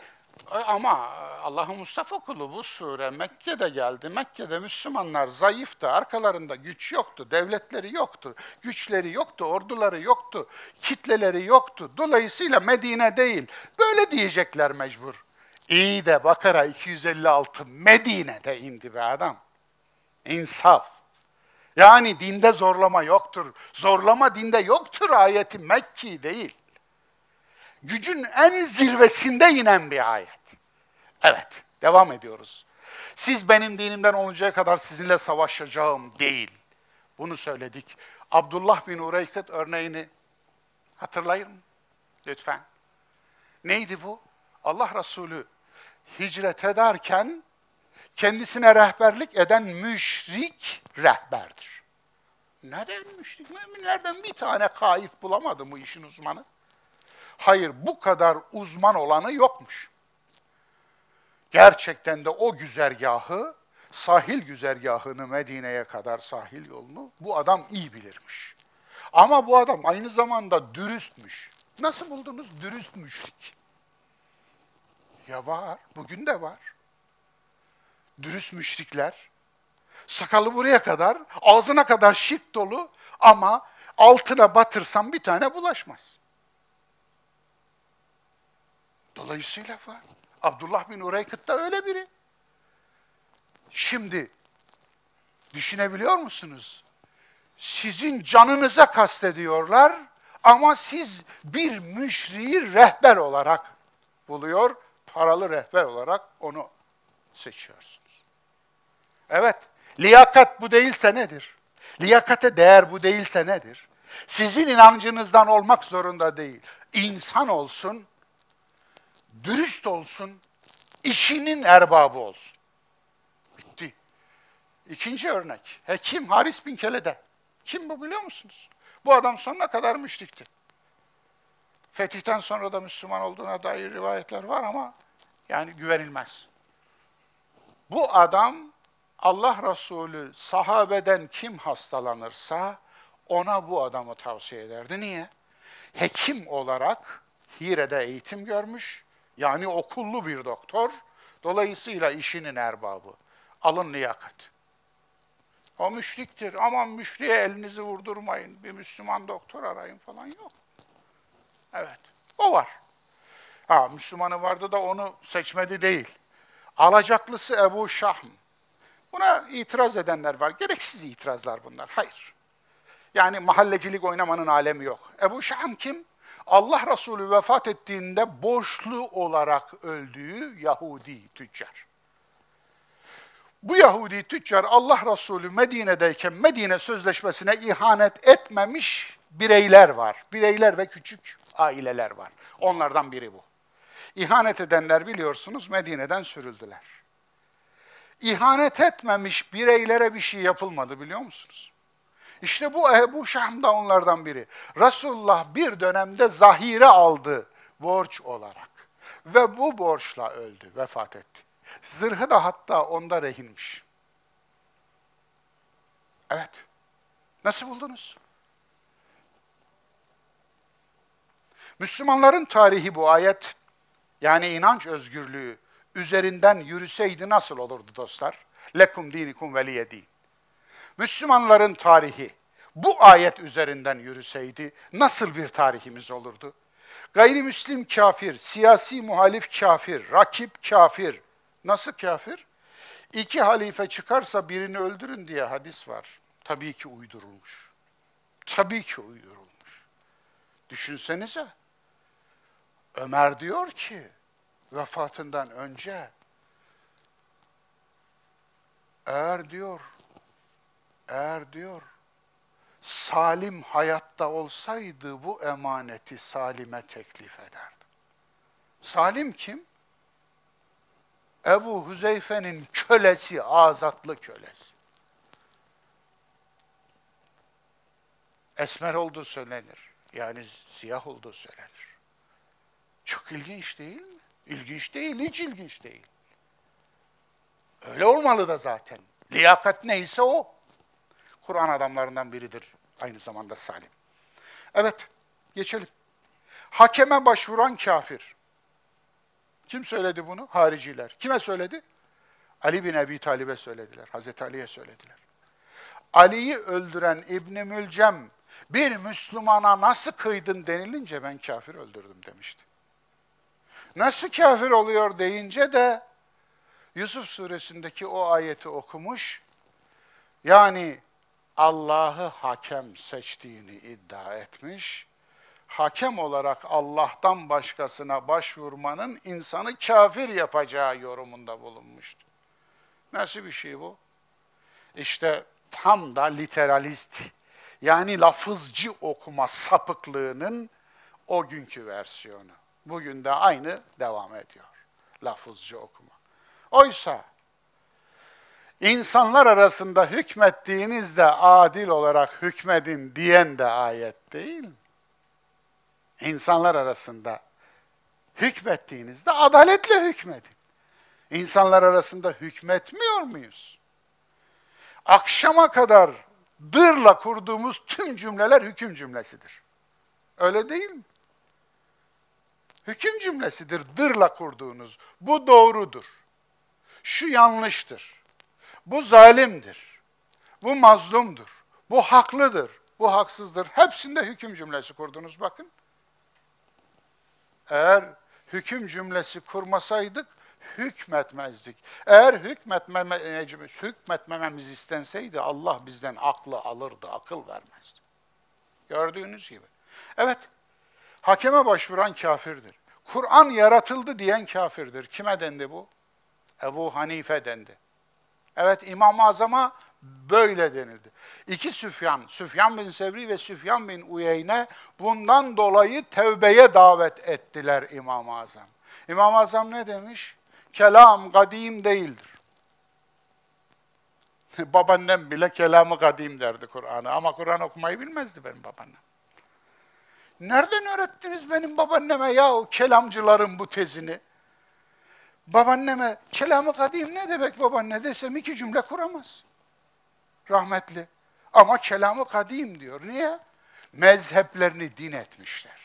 e, ama Allah'ın Mustafa kulu bu sure Mekke'de geldi. Mekke'de Müslümanlar zayıftı, arkalarında güç yoktu, devletleri yoktu, güçleri yoktu, orduları yoktu, kitleleri yoktu. Dolayısıyla Medine değil. Böyle diyecekler mecbur. İyi de Bakara 256 Medine'de indi be adam. İnsaf. Yani dinde zorlama yoktur. Zorlama dinde yoktur ayeti Mekki değil. Gücün en zirvesinde inen bir ayet. Evet, devam ediyoruz. Siz benim dinimden oluncaya kadar sizinle savaşacağım değil. Bunu söyledik. Abdullah bin Ureykıt örneğini hatırlayın lütfen. Neydi bu? Allah Resulü hicret ederken kendisine rehberlik eden müşrik rehberdir. Neden müşrik? Müminlerden bir tane kaif bulamadı mı işin uzmanı? Hayır, bu kadar uzman olanı yokmuş. Gerçekten de o güzergahı, sahil güzergahını Medine'ye kadar sahil yolunu bu adam iyi bilirmiş. Ama bu adam aynı zamanda dürüstmüş. Nasıl buldunuz dürüst müşrik? Ya var, bugün de var. Dürüst müşrikler, sakalı buraya kadar, ağzına kadar şirk dolu ama altına batırsam bir tane bulaşmaz. Dolayısıyla var. Abdullah bin Ureykıt da öyle biri. Şimdi düşünebiliyor musunuz? Sizin canınıza kastediyorlar ama siz bir müşriyi rehber olarak buluyor, paralı rehber olarak onu seçiyorsunuz. Evet, liyakat bu değilse nedir? Liyakate değer bu değilse nedir? Sizin inancınızdan olmak zorunda değil. İnsan olsun, dürüst olsun, işinin erbabı olsun. Bitti. İkinci örnek, Hekim Haris bin Kele'de. Kim bu biliyor musunuz? Bu adam sonuna kadar müşrikti. Fetihten sonra da Müslüman olduğuna dair rivayetler var ama yani güvenilmez. Bu adam Allah Resulü sahabeden kim hastalanırsa ona bu adamı tavsiye ederdi. Niye? Hekim olarak Hire'de eğitim görmüş, yani okullu bir doktor, dolayısıyla işinin erbabı. Alın liyakat. O müşriktir. Aman müşriye elinizi vurdurmayın. Bir Müslüman doktor arayın falan yok. Evet. O var. Ha Müslümanı vardı da onu seçmedi değil. Alacaklısı Ebu Şahm. Buna itiraz edenler var. Gereksiz itirazlar bunlar. Hayır. Yani mahallecilik oynamanın alemi yok. Ebu Şahm kim? Allah Resulü vefat ettiğinde borçlu olarak öldüğü Yahudi tüccar. Bu Yahudi tüccar Allah Resulü Medine'deyken Medine Sözleşmesi'ne ihanet etmemiş bireyler var. Bireyler ve küçük aileler var. Onlardan biri bu. İhanet edenler biliyorsunuz Medine'den sürüldüler. İhanet etmemiş bireylere bir şey yapılmadı biliyor musunuz? İşte bu Ebu Şahm da onlardan biri. Resulullah bir dönemde zahire aldı borç olarak. Ve bu borçla öldü, vefat etti. Zırhı da hatta onda rehinmiş. Evet. Nasıl buldunuz? Müslümanların tarihi bu ayet, yani inanç özgürlüğü üzerinden yürüseydi nasıl olurdu dostlar? Lekum dinikum veliye din. Müslümanların tarihi bu ayet üzerinden yürüseydi nasıl bir tarihimiz olurdu? Gayrimüslim kafir, siyasi muhalif kafir, rakip kafir. Nasıl kafir? İki halife çıkarsa birini öldürün diye hadis var. Tabii ki uydurulmuş. Tabii ki uydurulmuş. Düşünsenize. Ömer diyor ki vefatından önce eğer diyor eğer diyor Salim hayatta olsaydı bu emaneti Salim'e teklif ederdi. Salim kim? Ebu Hüzeyfe'nin kölesi, azatlı kölesi. Esmer olduğu söylenir. Yani siyah olduğu söylenir. Çok ilginç değil mi? İlginç değil, hiç ilginç değil. Öyle olmalı da zaten. Liyakat neyse o. Kur'an adamlarından biridir aynı zamanda Salim. Evet, geçelim. Hakeme başvuran kafir. Kim söyledi bunu? Hariciler. Kime söyledi? Ali bin Ebi Talib'e söylediler. Hazreti Ali'ye söylediler. Ali'yi öldüren İbni Mülcem bir Müslümana nasıl kıydın denilince ben kafir öldürdüm demişti. Nasıl kafir oluyor deyince de Yusuf suresindeki o ayeti okumuş. Yani Allah'ı hakem seçtiğini iddia etmiş. Hakem olarak Allah'tan başkasına başvurmanın insanı kafir yapacağı yorumunda bulunmuştu. Nasıl bir şey bu? İşte tam da literalist yani lafızcı okuma sapıklığının o günkü versiyonu. Bugün de aynı devam ediyor. Lafızcı okuma. Oysa insanlar arasında hükmettiğinizde adil olarak hükmedin diyen de ayet değil? İnsanlar arasında hükmettiğinizde adaletle hükmedin. İnsanlar arasında hükmetmiyor muyuz? Akşama kadar dırla kurduğumuz tüm cümleler hüküm cümlesidir. Öyle değil mi? Hüküm cümlesidir dırla kurduğunuz. Bu doğrudur. Şu yanlıştır. Bu zalimdir. Bu mazlumdur. Bu haklıdır. Bu haksızdır. Hepsinde hüküm cümlesi kurdunuz bakın. Eğer hüküm cümlesi kurmasaydık hükmetmezdik. Eğer hükmetmememiz, hükmetmememiz istenseydi Allah bizden aklı alırdı, akıl vermezdi. Gördüğünüz gibi. Evet, hakeme başvuran kafirdir. Kur'an yaratıldı diyen kafirdir. Kime dendi bu? Ebu Hanife dendi. Evet İmam-ı Azam'a böyle denildi. İki Süfyan, Süfyan bin Sevri ve Süfyan bin Uyeyne bundan dolayı tevbeye davet ettiler İmam-ı Azam. İmam-ı Azam ne demiş? Kelam kadim değildir. Babaannem bile kelamı kadim derdi Kur'an'ı ama Kur'an okumayı bilmezdi benim babaannem. Nereden öğrettiniz benim babaanneme ya o kelamcıların bu tezini? Babaanneme kelamı kadim ne demek babaanne desem iki cümle kuramaz. Rahmetli. Ama kelamı kadim diyor. Niye? Mezheplerini din etmişler.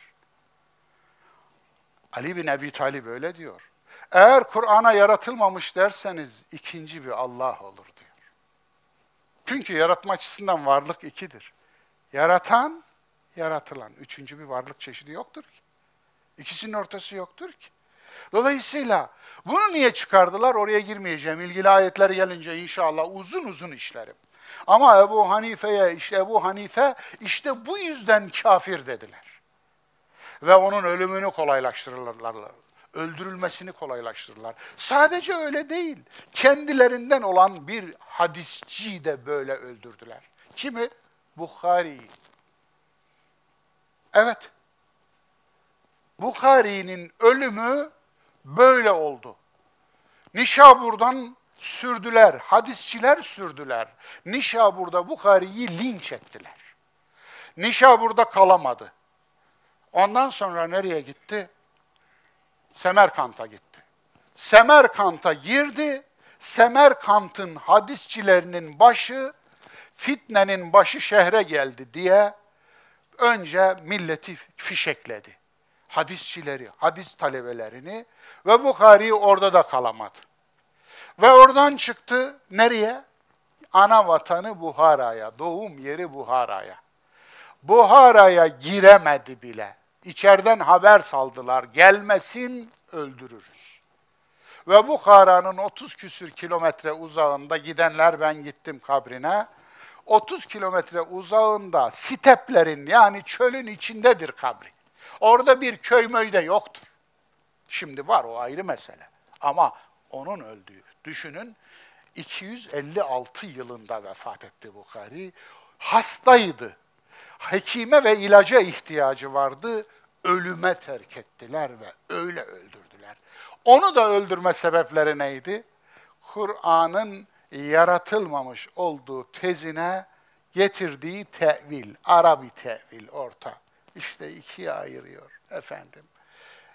Ali bin Ebi Talib öyle diyor. Eğer Kur'an'a yaratılmamış derseniz ikinci bir Allah olur diyor. Çünkü yaratma açısından varlık ikidir. Yaratan, yaratılan. Üçüncü bir varlık çeşidi yoktur ki. İkisinin ortası yoktur ki. Dolayısıyla bunu niye çıkardılar oraya girmeyeceğim. İlgili ayetler gelince inşallah uzun uzun işlerim. Ama Ebu Hanife'ye işte Ebu Hanife işte bu yüzden kafir dediler. Ve onun ölümünü kolaylaştırırlar. Öldürülmesini kolaylaştırırlar. Sadece öyle değil. Kendilerinden olan bir hadisçiyi de böyle öldürdüler. Kimi? Bukhari'yi. Evet. Bukhari'nin ölümü böyle oldu. Nişabur'dan sürdüler, hadisçiler sürdüler. Nişabur'da Bukhari'yi linç ettiler. Nişabur'da kalamadı. Ondan sonra nereye gitti? Semerkant'a gitti. Semerkant'a girdi. Semerkant'ın hadisçilerinin başı, fitnenin başı şehre geldi diye önce milleti fişekledi. Hadisçileri, hadis talebelerini ve Bukhari orada da kalamadı. Ve oradan çıktı nereye? ana vatanı Buhara'ya, doğum yeri Buhara'ya. Buhara'ya giremedi bile. İçeriden haber saldılar. Gelmesin öldürürüz. Ve Bukhara'nın 30 küsür kilometre uzağında gidenler ben gittim kabrine. 30 kilometre uzağında steplerin yani çölün içindedir kabri. Orada bir köy möy de yoktur. Şimdi var o ayrı mesele. Ama onun öldüğü. Düşünün 256 yılında vefat etti Bukhari. Hastaydı. Hekime ve ilaca ihtiyacı vardı. Ölüme terk ettiler ve öyle öldürdüler. Onu da öldürme sebepleri neydi? Kur'an'ın yaratılmamış olduğu tezine getirdiği tevil, Arabi tevil orta. İşte ikiye ayırıyor efendim.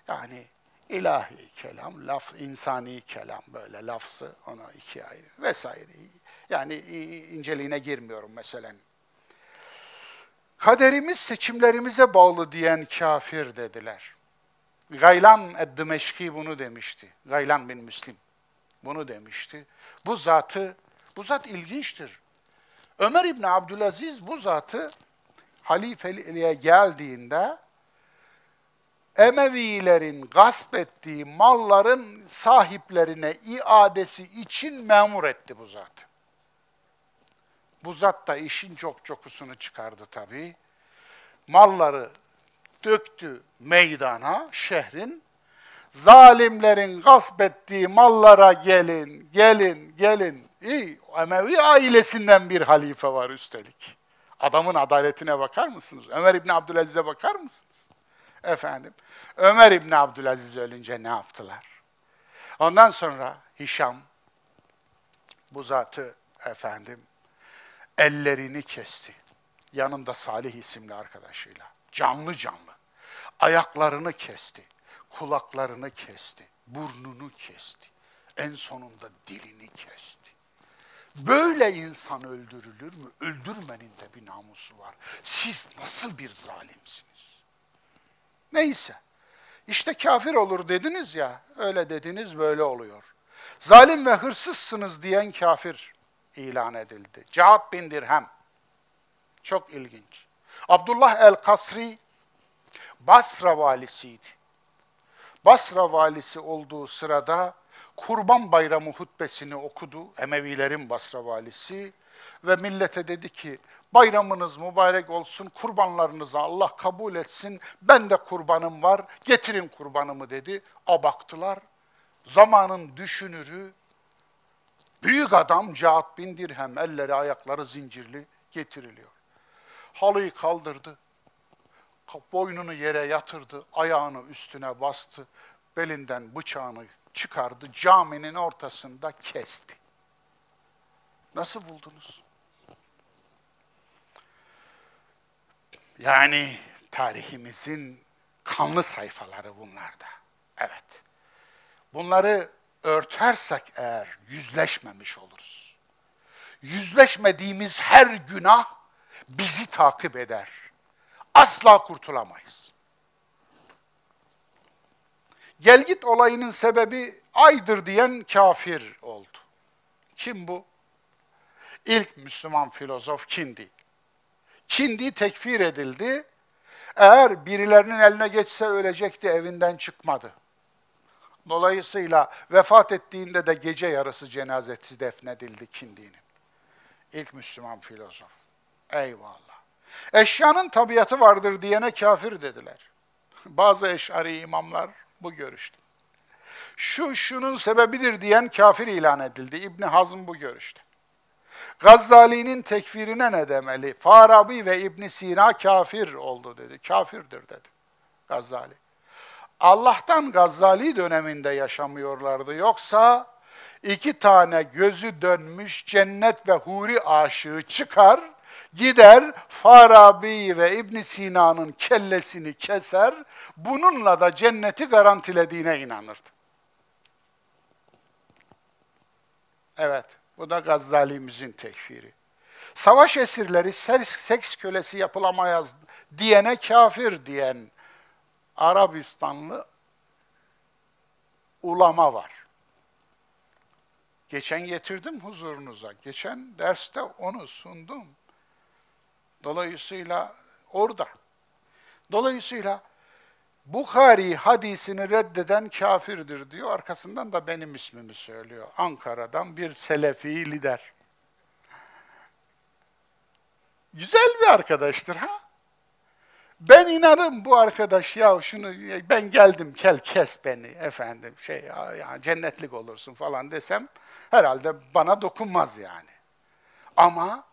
Yani ilahi kelam, laf, insani kelam böyle lafzı ona ikiye ayırıyor vesaire. Yani inceliğine girmiyorum mesela. Kaderimiz seçimlerimize bağlı diyen kafir dediler. Gaylan Eddimeşki bunu demişti. Gaylan bin Müslim bunu demişti. Bu zatı, bu zat ilginçtir. Ömer İbni Abdülaziz bu zatı halifeliğe geldiğinde Emevilerin gasp ettiği malların sahiplerine iadesi için memur etti bu zat. Bu zat da işin çok çokusunu çıkardı tabii. Malları döktü meydana, şehrin. Zalimlerin gasp ettiği mallara gelin, gelin, gelin. İyi, Emevi ailesinden bir halife var üstelik. Adamın adaletine bakar mısınız? Ömer İbni Abdülaziz'e bakar mısınız? Efendim, Ömer İbni Abdülaziz ölünce ne yaptılar? Ondan sonra Hişam, bu zatı efendim, ellerini kesti. Yanında Salih isimli arkadaşıyla. Canlı canlı. Ayaklarını kesti. Kulaklarını kesti. Burnunu kesti. En sonunda dilini kesti. Böyle insan öldürülür mü? Öldürmenin de bir namusu var. Siz nasıl bir zalimsiniz? Neyse. İşte kafir olur dediniz ya, öyle dediniz böyle oluyor. Zalim ve hırsızsınız diyen kafir ilan edildi. Cevap bin dirhem. Çok ilginç. Abdullah el-Kasri Basra valisiydi. Basra valisi olduğu sırada Kurban Bayramı hutbesini okudu. Emevilerin Basra valisi. Ve millete dedi ki bayramınız mübarek olsun, kurbanlarınızı Allah kabul etsin, ben de kurbanım var, getirin kurbanımı dedi. A baktılar, zamanın düşünürü, büyük adam Cahat bin Dirhem, elleri ayakları zincirli getiriliyor. Halıyı kaldırdı, boynunu yere yatırdı, ayağını üstüne bastı, belinden bıçağını çıkardı, caminin ortasında kesti. Nasıl buldunuz? Yani tarihimizin kanlı sayfaları bunlarda. Evet. Bunları örtersek eğer yüzleşmemiş oluruz. Yüzleşmediğimiz her günah bizi takip eder. Asla kurtulamayız. Gelgit olayının sebebi aydır diyen kafir oldu. Kim bu? İlk Müslüman filozof Kindi. Kindi tekfir edildi. Eğer birilerinin eline geçse ölecekti, evinden çıkmadı. Dolayısıyla vefat ettiğinde de gece yarısı cenazesi defnedildi Kindi'nin. İlk Müslüman filozof. Eyvallah. Eşyanın tabiatı vardır diyene kafir dediler. Bazı eşari imamlar bu görüşte. Şu şunun sebebidir diyen kafir ilan edildi. İbn Hazm bu görüşte. Gazzali'nin tekfirine ne demeli? Farabi ve İbn Sina kafir oldu dedi. Kafirdir dedi Gazzali. Allah'tan Gazzali döneminde yaşamıyorlardı. Yoksa iki tane gözü dönmüş cennet ve huri aşığı çıkar, gider Farabi ve İbn Sina'nın kellesini keser, bununla da cenneti garantilediğine inanırdı. Evet. Bu da Gazzalimizin tekfiri. Savaş esirleri seks kölesi yapılamayız diyene kafir diyen Arabistanlı ulama var. Geçen getirdim huzurunuza. Geçen derste onu sundum. Dolayısıyla orada. Dolayısıyla Bukhari hadisini reddeden kafirdir diyor. Arkasından da benim ismimi söylüyor. Ankara'dan bir Selefi lider. Güzel bir arkadaştır ha. Ben inanırım bu arkadaş ya şunu ben geldim kel kes beni efendim şey ya, ya cennetlik olursun falan desem herhalde bana dokunmaz yani. Ama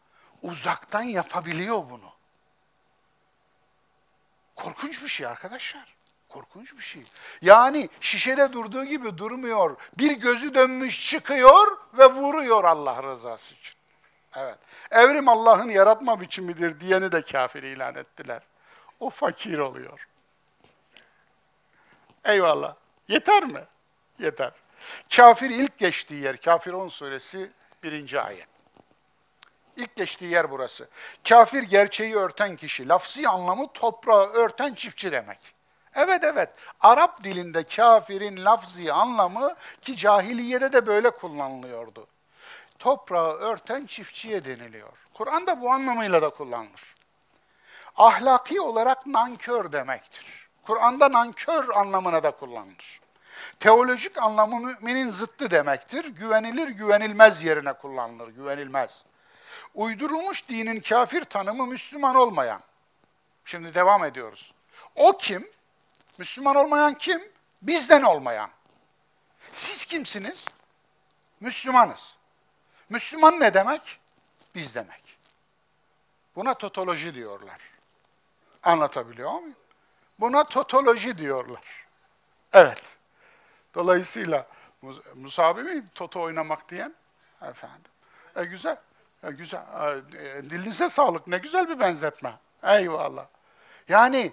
uzaktan yapabiliyor bunu. Korkunç bir şey arkadaşlar. Korkunç bir şey. Yani şişede durduğu gibi durmuyor. Bir gözü dönmüş çıkıyor ve vuruyor Allah rızası için. Evet. Evrim Allah'ın yaratma biçimidir diyeni de kafir ilan ettiler. O fakir oluyor. Eyvallah. Yeter mi? Yeter. Kafir ilk geçtiği yer, Kafir 10 suresi birinci ayet. İlk geçtiği yer burası. Kafir gerçeği örten kişi, lafzi anlamı toprağı örten çiftçi demek. Evet evet, Arap dilinde kafirin lafzi anlamı ki cahiliyede de böyle kullanılıyordu. Toprağı örten çiftçiye deniliyor. Kur'an da bu anlamıyla da kullanılır. Ahlaki olarak nankör demektir. Kur'an'da nankör anlamına da kullanılır. Teolojik anlamı müminin zıttı demektir. Güvenilir, güvenilmez yerine kullanılır, güvenilmez. Uydurulmuş dinin kafir tanımı Müslüman olmayan. Şimdi devam ediyoruz. O kim? Müslüman olmayan kim? Bizden olmayan. Siz kimsiniz? Müslümanız. Müslüman ne demek? Biz demek. Buna totoloji diyorlar. Anlatabiliyor muyum? Buna totoloji diyorlar. Evet. Dolayısıyla Musa abi mi toto oynamak diyen? Efendim. E güzel. Güzel. E, dilinize sağlık. Ne güzel bir benzetme. Eyvallah. Yani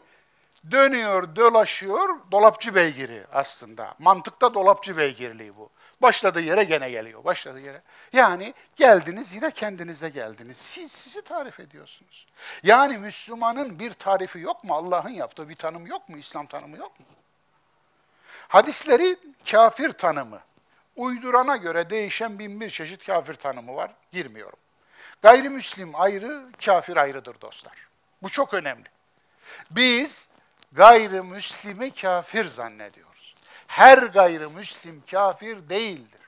dönüyor, dolaşıyor, dolapçı beygiri aslında. Mantıkta dolapçı beygirliği bu. Başladığı yere gene geliyor, başladığı yere. Yani geldiniz yine kendinize geldiniz. Siz sizi tarif ediyorsunuz. Yani Müslümanın bir tarifi yok mu? Allah'ın yaptığı bir tanım yok mu? İslam tanımı yok mu? Hadisleri kafir tanımı. Uydurana göre değişen bin bir çeşit kafir tanımı var. Girmiyorum. Gayrimüslim ayrı, kafir ayrıdır dostlar. Bu çok önemli. Biz gayrimüslimi kafir zannediyoruz. Her gayrimüslim kafir değildir.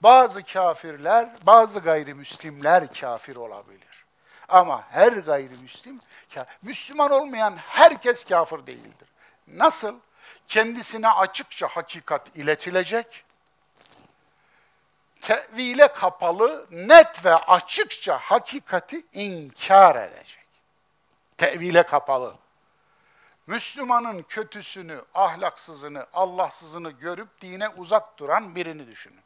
Bazı kafirler, bazı gayrimüslimler kafir olabilir. Ama her gayrimüslim, Müslüman olmayan herkes kafir değildir. Nasıl? Kendisine açıkça hakikat iletilecek, tevile kapalı, net ve açıkça hakikati inkar edecek. Tevile kapalı. Müslümanın kötüsünü, ahlaksızını, Allahsızını görüp dine uzak duran birini düşünün.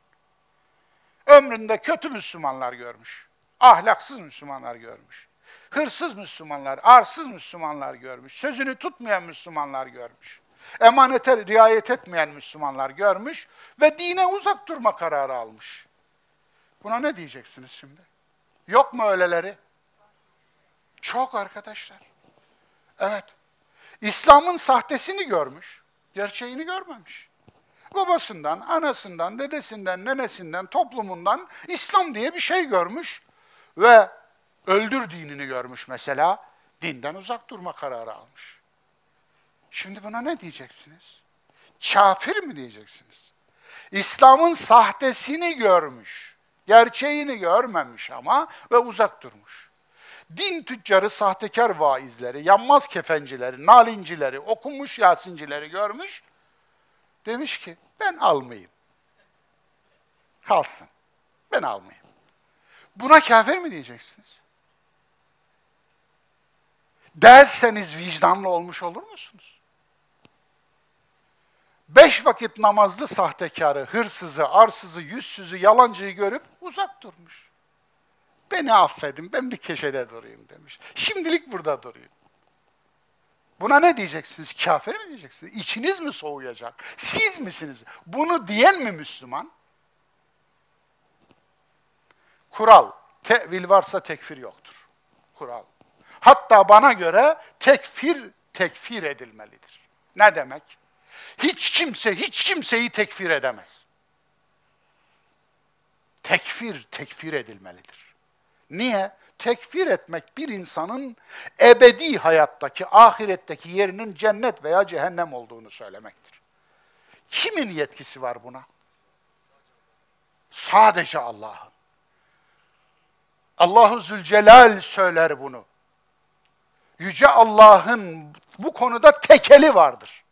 Ömründe kötü Müslümanlar görmüş, ahlaksız Müslümanlar görmüş, hırsız Müslümanlar, arsız Müslümanlar görmüş, sözünü tutmayan Müslümanlar görmüş, emanete riayet etmeyen Müslümanlar görmüş ve dine uzak durma kararı almış. Buna ne diyeceksiniz şimdi? Yok mu öyleleri? Çok arkadaşlar. Evet. İslam'ın sahtesini görmüş, gerçeğini görmemiş. Babasından, anasından, dedesinden, nenesinden, toplumundan İslam diye bir şey görmüş ve öldür dinini görmüş mesela. Dinden uzak durma kararı almış. Şimdi buna ne diyeceksiniz? Kafir mi diyeceksiniz? İslam'ın sahtesini görmüş, gerçeğini görmemiş ama ve uzak durmuş din tüccarı, sahtekar vaizleri, yanmaz kefencileri, nalincileri, okunmuş yasincileri görmüş. Demiş ki ben almayayım. Kalsın. Ben almayayım. Buna kafir mi diyeceksiniz? Derseniz vicdanlı olmuş olur musunuz? Beş vakit namazlı sahtekarı, hırsızı, arsızı, yüzsüzü, yalancıyı görüp uzak durmuş. Beni affedin, ben bir köşede durayım demiş. Şimdilik burada durayım. Buna ne diyeceksiniz? Kafir mi diyeceksiniz? İçiniz mi soğuyacak? Siz misiniz? Bunu diyen mi Müslüman? Kural, tevil varsa tekfir yoktur. Kural. Hatta bana göre tekfir, tekfir edilmelidir. Ne demek? Hiç kimse, hiç kimseyi tekfir edemez. tekfir, tekfir edilmelidir. Niye? Tekfir etmek bir insanın ebedi hayattaki, ahiretteki yerinin cennet veya cehennem olduğunu söylemektir. Kimin yetkisi var buna? Sadece Allah'ın. Allahu Zülcelal söyler bunu. Yüce Allah'ın bu konuda tekeli vardır.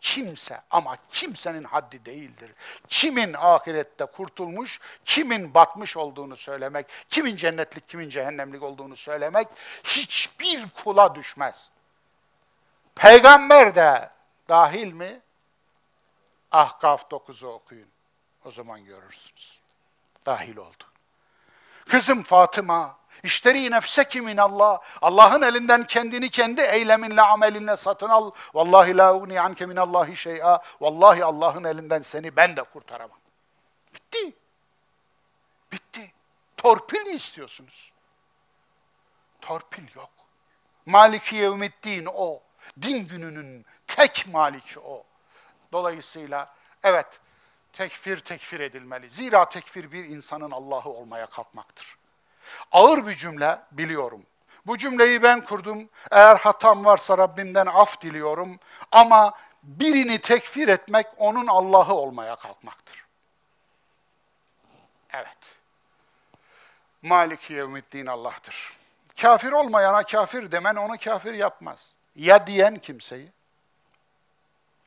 Kimse ama kimsenin haddi değildir. Kimin ahirette kurtulmuş, kimin batmış olduğunu söylemek, kimin cennetlik, kimin cehennemlik olduğunu söylemek hiçbir kula düşmez. Peygamber de dahil mi? Ahkaf 9'u okuyun. O zaman görürsünüz. Dahil oldu. Kızım Fatıma, İşteri nefseki min Allah. Allah'ın elinden kendini kendi eyleminle, amelinle satın al. Vallahi la ugni anke min Allahi şey'a. Vallahi Allah'ın elinden seni ben de kurtaramam. Bitti. Bitti. Torpil mi istiyorsunuz? Torpil yok. Maliki yevmiddin o. Din gününün tek maliki o. Dolayısıyla evet tekfir tekfir edilmeli. Zira tekfir bir insanın Allah'ı olmaya kalkmaktır. Ağır bir cümle biliyorum. Bu cümleyi ben kurdum. Eğer hatam varsa Rabbimden af diliyorum. Ama birini tekfir etmek onun Allah'ı olmaya kalkmaktır. Evet. Maliki yevmiddin Allah'tır. Kafir olmayana kafir demen onu kafir yapmaz. Ya diyen kimseyi,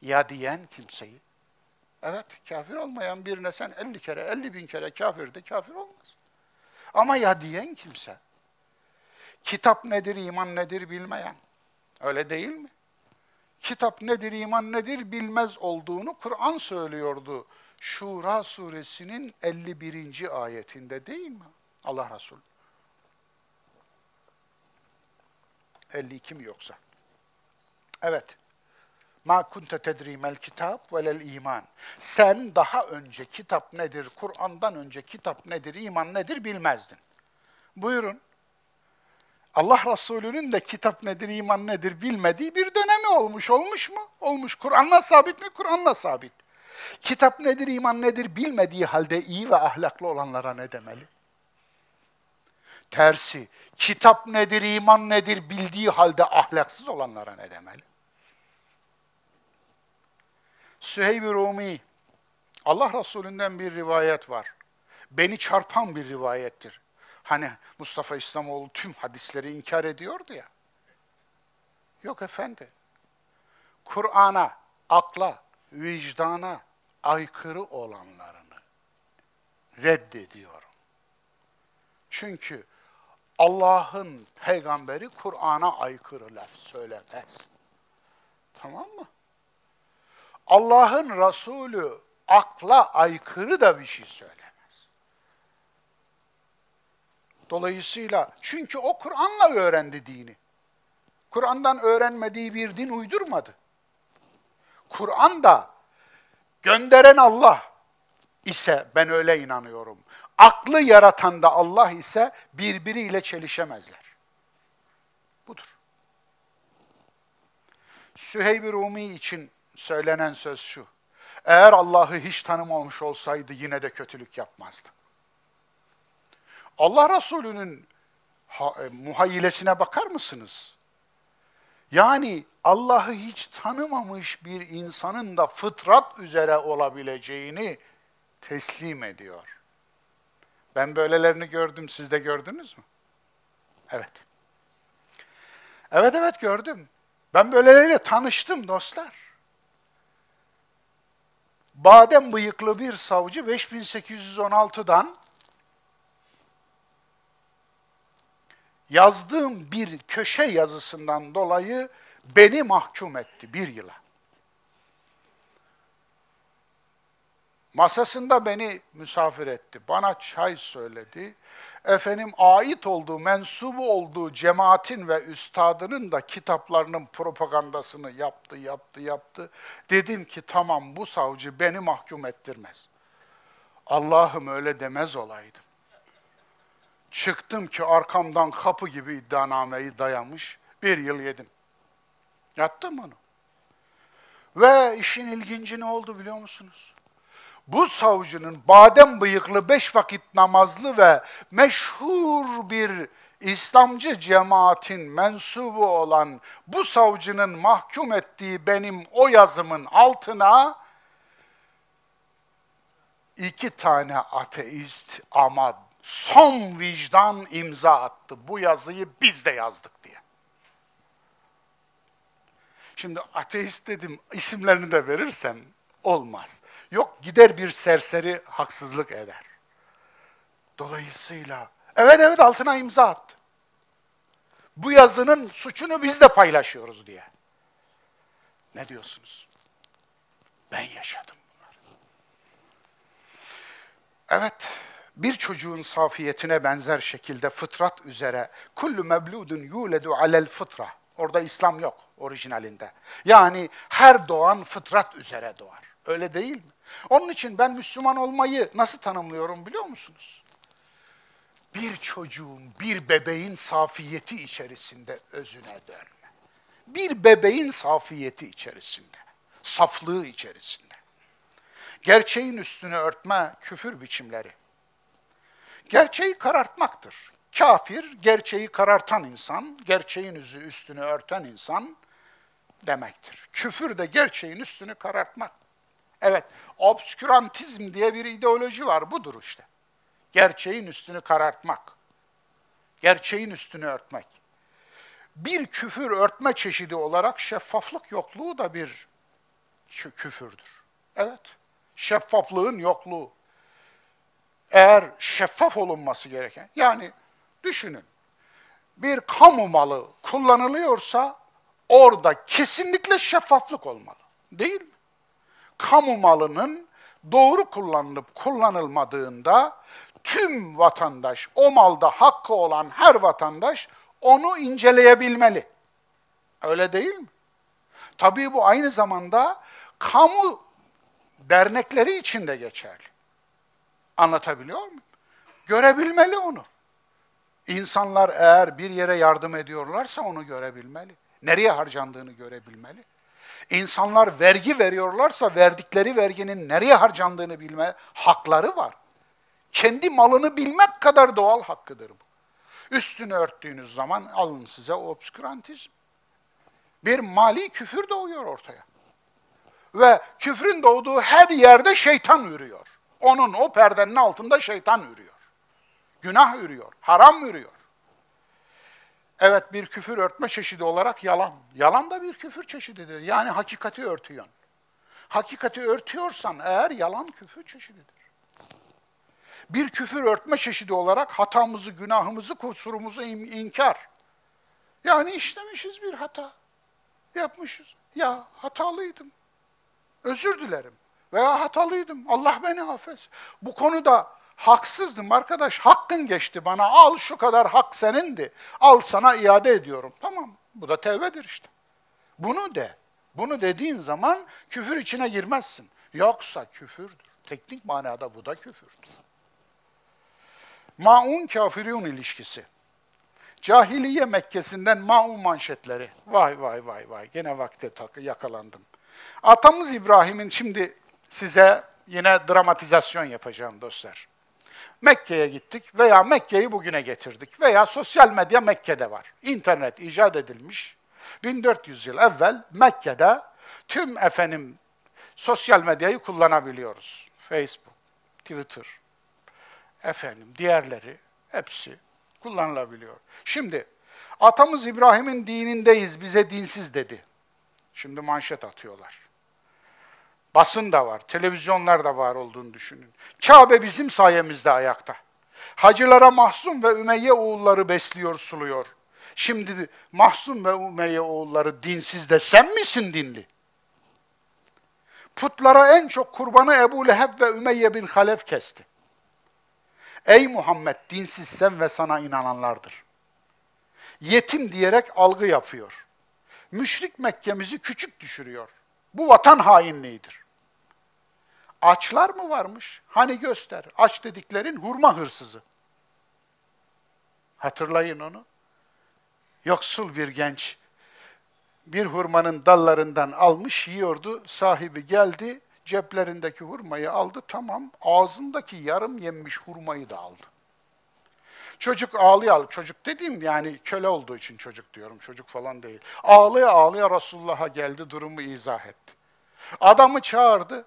ya diyen kimseyi, evet kafir olmayan birine sen 50 kere, 50 bin kere kafir de kafir olmaz. Ama ya diyen kimse, kitap nedir, iman nedir bilmeyen, öyle değil mi? Kitap nedir, iman nedir bilmez olduğunu Kur'an söylüyordu. Şura suresinin 51. ayetinde değil mi? Allah Resulü. 52 mi yoksa? Evet. Ma kunte tedrimel kitap velel iman. Sen daha önce kitap nedir, Kur'an'dan önce kitap nedir, iman nedir bilmezdin. Buyurun. Allah Resulü'nün de kitap nedir, iman nedir bilmediği bir dönemi olmuş. Olmuş mu? Olmuş. Kur'an'la sabit mi? Kur'an'la sabit. Kitap nedir, iman nedir bilmediği halde iyi ve ahlaklı olanlara ne demeli? Tersi, kitap nedir, iman nedir bildiği halde ahlaksız olanlara ne demeli? Süheyb-i Rumi, Allah Resulü'nden bir rivayet var. Beni çarpan bir rivayettir. Hani Mustafa İslamoğlu tüm hadisleri inkar ediyordu ya. Yok efendi. Kur'an'a, akla, vicdana aykırı olanlarını reddediyorum. Çünkü Allah'ın peygamberi Kur'an'a aykırı laf söylemez. Tamam mı? Allah'ın Resulü akla aykırı da bir şey söylemez. Dolayısıyla çünkü o Kur'an'la öğrendi dini. Kur'an'dan öğrenmediği bir din uydurmadı. Kur'an da gönderen Allah ise ben öyle inanıyorum. Aklı yaratan da Allah ise birbiriyle çelişemezler. Budur. Süheyb-i Rumi için söylenen söz şu. Eğer Allah'ı hiç tanımamış olsaydı yine de kötülük yapmazdı. Allah Resulü'nün e, muhayyilesine bakar mısınız? Yani Allah'ı hiç tanımamış bir insanın da fıtrat üzere olabileceğini teslim ediyor. Ben böylelerini gördüm, siz de gördünüz mü? Evet. Evet evet gördüm. Ben böyleleriyle tanıştım dostlar badem bıyıklı bir savcı 5816'dan yazdığım bir köşe yazısından dolayı beni mahkum etti bir yıla. Masasında beni misafir etti. Bana çay söyledi efendim ait olduğu, mensubu olduğu cemaatin ve üstadının da kitaplarının propagandasını yaptı, yaptı, yaptı. Dedim ki tamam bu savcı beni mahkum ettirmez. Allah'ım öyle demez olaydım. Çıktım ki arkamdan kapı gibi iddianameyi dayamış, bir yıl yedim. Yattım onu. Ve işin ilginci ne oldu biliyor musunuz? Bu savcının badem bıyıklı beş vakit namazlı ve meşhur bir İslamcı cemaatin mensubu olan bu savcının mahkum ettiği benim o yazımın altına iki tane ateist ama son vicdan imza attı. Bu yazıyı biz de yazdık diye. Şimdi ateist dedim, isimlerini de verirsem olmaz. Yok gider bir serseri haksızlık eder. Dolayısıyla evet evet altına imza attı. Bu yazının suçunu biz de paylaşıyoruz diye. Ne diyorsunuz? Ben yaşadım bunları. Evet, bir çocuğun safiyetine benzer şekilde fıtrat üzere kullu mebludun yuledu alel fıtra. Orada İslam yok orijinalinde. Yani her doğan fıtrat üzere doğar. Öyle değil mi? Onun için ben Müslüman olmayı nasıl tanımlıyorum biliyor musunuz? Bir çocuğun, bir bebeğin safiyeti içerisinde özüne dönme. Bir bebeğin safiyeti içerisinde, saflığı içerisinde. Gerçeğin üstünü örtme küfür biçimleri. Gerçeği karartmaktır. Kafir, gerçeği karartan insan, gerçeğin üstünü örten insan demektir. Küfür de gerçeğin üstünü karartmak. Evet, obskürantizm diye bir ideoloji var, budur işte. Gerçeğin üstünü karartmak. Gerçeğin üstünü örtmek. Bir küfür örtme çeşidi olarak şeffaflık yokluğu da bir küfürdür. Evet, şeffaflığın yokluğu. Eğer şeffaf olunması gereken, yani düşünün, bir kamu malı kullanılıyorsa orada kesinlikle şeffaflık olmalı. Değil mi? Kamu malının doğru kullanılıp kullanılmadığında tüm vatandaş, o malda hakkı olan her vatandaş onu inceleyebilmeli. Öyle değil mi? Tabii bu aynı zamanda kamu dernekleri için de geçerli. Anlatabiliyor muyum? Görebilmeli onu. İnsanlar eğer bir yere yardım ediyorlarsa onu görebilmeli. Nereye harcandığını görebilmeli. İnsanlar vergi veriyorlarsa verdikleri verginin nereye harcandığını bilme hakları var. Kendi malını bilmek kadar doğal hakkıdır bu. Üstünü örttüğünüz zaman alın size obskürantizm. Bir mali küfür doğuyor ortaya. Ve küfrün doğduğu her yerde şeytan ürüyor. Onun o perdenin altında şeytan ürüyor. Günah ürüyor, haram ürüyor. Evet bir küfür örtme çeşidi olarak yalan. Yalan da bir küfür çeşididir. Yani hakikati örtüyorsun. Hakikati örtüyorsan eğer yalan küfür çeşididir. Bir küfür örtme çeşidi olarak hatamızı, günahımızı, kusurumuzu inkar. Yani işlemişiz bir hata. Yapmışız. Ya hatalıydım. Özür dilerim. Veya hatalıydım. Allah beni affetsin. Bu konuda haksızdım arkadaş. Hakkın geçti bana. Al şu kadar hak senindi. Al sana iade ediyorum. Tamam. Bu da tevbedir işte. Bunu de. Bunu dediğin zaman küfür içine girmezsin. Yoksa küfürdür. Teknik manada bu da küfürdür. Maun kafirun ilişkisi. Cahiliye Mekke'sinden maun manşetleri. Vay vay vay vay. Gene vakte yakalandım. Atamız İbrahim'in şimdi size yine dramatizasyon yapacağım dostlar. Mekke'ye gittik veya Mekke'yi bugüne getirdik veya sosyal medya Mekke'de var. İnternet icat edilmiş. 1400 yıl evvel Mekke'de tüm efendim sosyal medyayı kullanabiliyoruz. Facebook, Twitter, efendim diğerleri hepsi kullanılabiliyor. Şimdi atamız İbrahim'in dinindeyiz bize dinsiz dedi. Şimdi manşet atıyorlar. Basın da var, televizyonlar da var olduğunu düşünün. Kabe bizim sayemizde ayakta. Hacılara Mahzun ve Ümeyye oğulları besliyor, suluyor. Şimdi Mahzun ve Ümeyye oğulları dinsiz de sen misin dinli? Putlara en çok kurbanı Ebu Leheb ve Ümeyye bin Halef kesti. Ey Muhammed dinsiz sen ve sana inananlardır. Yetim diyerek algı yapıyor. Müşrik Mekke'mizi küçük düşürüyor. Bu vatan hainliğidir. Açlar mı varmış? Hani göster. Aç dediklerin hurma hırsızı. Hatırlayın onu. Yoksul bir genç bir hurmanın dallarından almış yiyordu. Sahibi geldi, Ceplerindeki hurmayı aldı tamam. Ağzındaki yarım yenmiş hurmayı da aldı. Çocuk ağlıyor. Çocuk dediğim yani köle olduğu için çocuk diyorum. Çocuk falan değil. Ağlaya ağlaya Resulullah'a geldi durumu izah etti. Adamı çağırdı.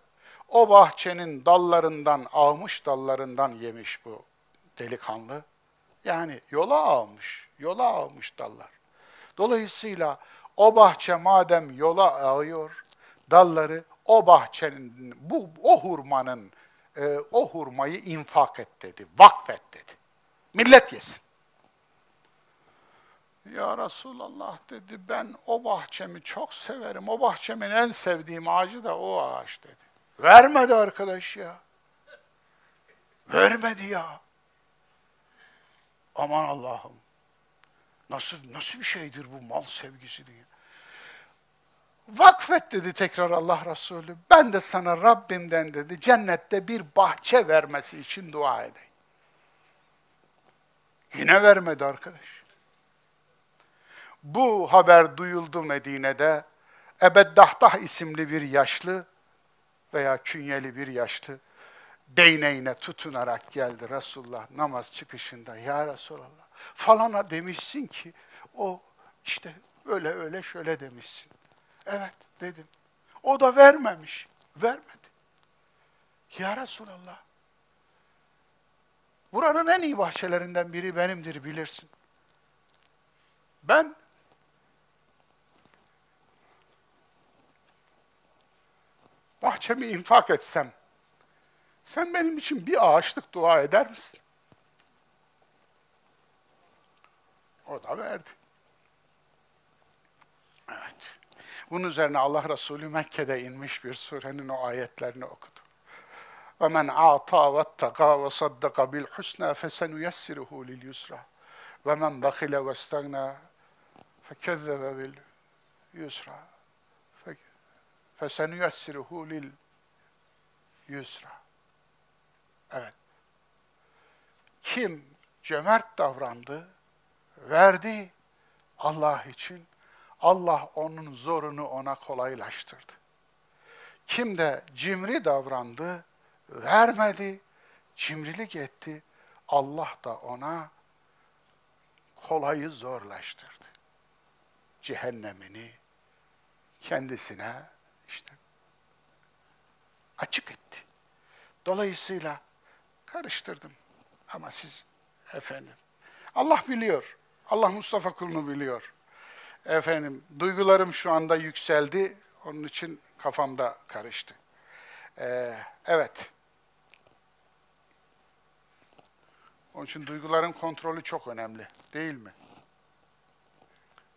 O bahçenin dallarından, ağmış dallarından yemiş bu delikanlı. Yani yola almış, yola almış dallar. Dolayısıyla o bahçe madem yola ağıyor, dalları o bahçenin, bu o hurmanın, e, o hurmayı infak et dedi, vakfet dedi. Millet yesin. Ya Resulallah dedi, ben o bahçemi çok severim. O bahçemin en sevdiğim ağacı da o ağaç dedi. Vermedi arkadaş ya. Vermedi ya. Aman Allah'ım. Nasıl nasıl bir şeydir bu mal sevgisi diye. Vakfet dedi tekrar Allah Resulü. Ben de sana Rabbimden dedi cennette bir bahçe vermesi için dua edeyim. Yine vermedi arkadaş. Bu haber duyuldu Medine'de. Ebeddahtah isimli bir yaşlı veya künyeli bir yaşlı değneğine tutunarak geldi Resulullah namaz çıkışında. Ya Resulallah falana demişsin ki o işte öyle öyle şöyle demişsin. Evet dedim. O da vermemiş. Vermedi. Ya Resulallah. Buranın en iyi bahçelerinden biri benimdir bilirsin. Ben bahçemi infak etsem, sen benim için bir ağaçlık dua eder misin? O da verdi. Evet. Bunun üzerine Allah Resulü Mekke'de inmiş bir surenin o ayetlerini okudu. وَمَنْ عَطَى وَاتَّقَى وَصَدَّقَ بِالْحُسْنَى فَسَنُيَسِّرُهُ لِلْيُسْرَى وَمَنْ بَخِلَ وَاسْتَغْنَى فَكَذَّبَ بِالْيُسْرَى فَسَنُيَسِّرُهُ lil yusra. Evet. Kim cömert davrandı, verdi Allah için, Allah onun zorunu ona kolaylaştırdı. Kim de cimri davrandı, vermedi, cimrilik etti, Allah da ona kolayı zorlaştırdı. Cehennemini kendisine işte açık etti. Dolayısıyla karıştırdım. Ama siz efendim Allah biliyor. Allah Mustafa kulunu biliyor. Efendim, duygularım şu anda yükseldi. Onun için kafamda karıştı. Ee, evet. Onun için duyguların kontrolü çok önemli. Değil mi?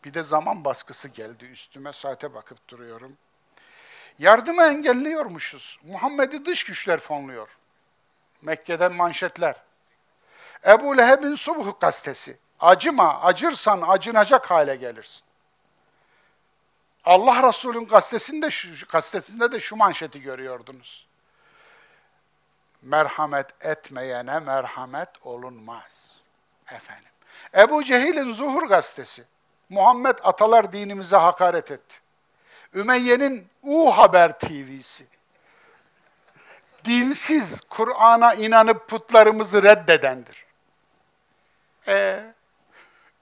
Bir de zaman baskısı geldi üstüme. Saate bakıp duruyorum. Yardımı engelliyormuşuz. Muhammed'i dış güçler fonluyor. Mekke'den manşetler. Ebu Leheb'in Subh gazetesi. Acıma, acırsan acınacak hale gelirsin. Allah Resulü'nün gazetesinde, gazetesinde de şu manşeti görüyordunuz. Merhamet etmeyene merhamet olunmaz. Efendim. Ebu Cehil'in Zuhur gazetesi. Muhammed atalar dinimize hakaret etti. Ümeyye'nin U Haber TV'si. Dinsiz, Kur'an'a inanıp putlarımızı reddedendir. E,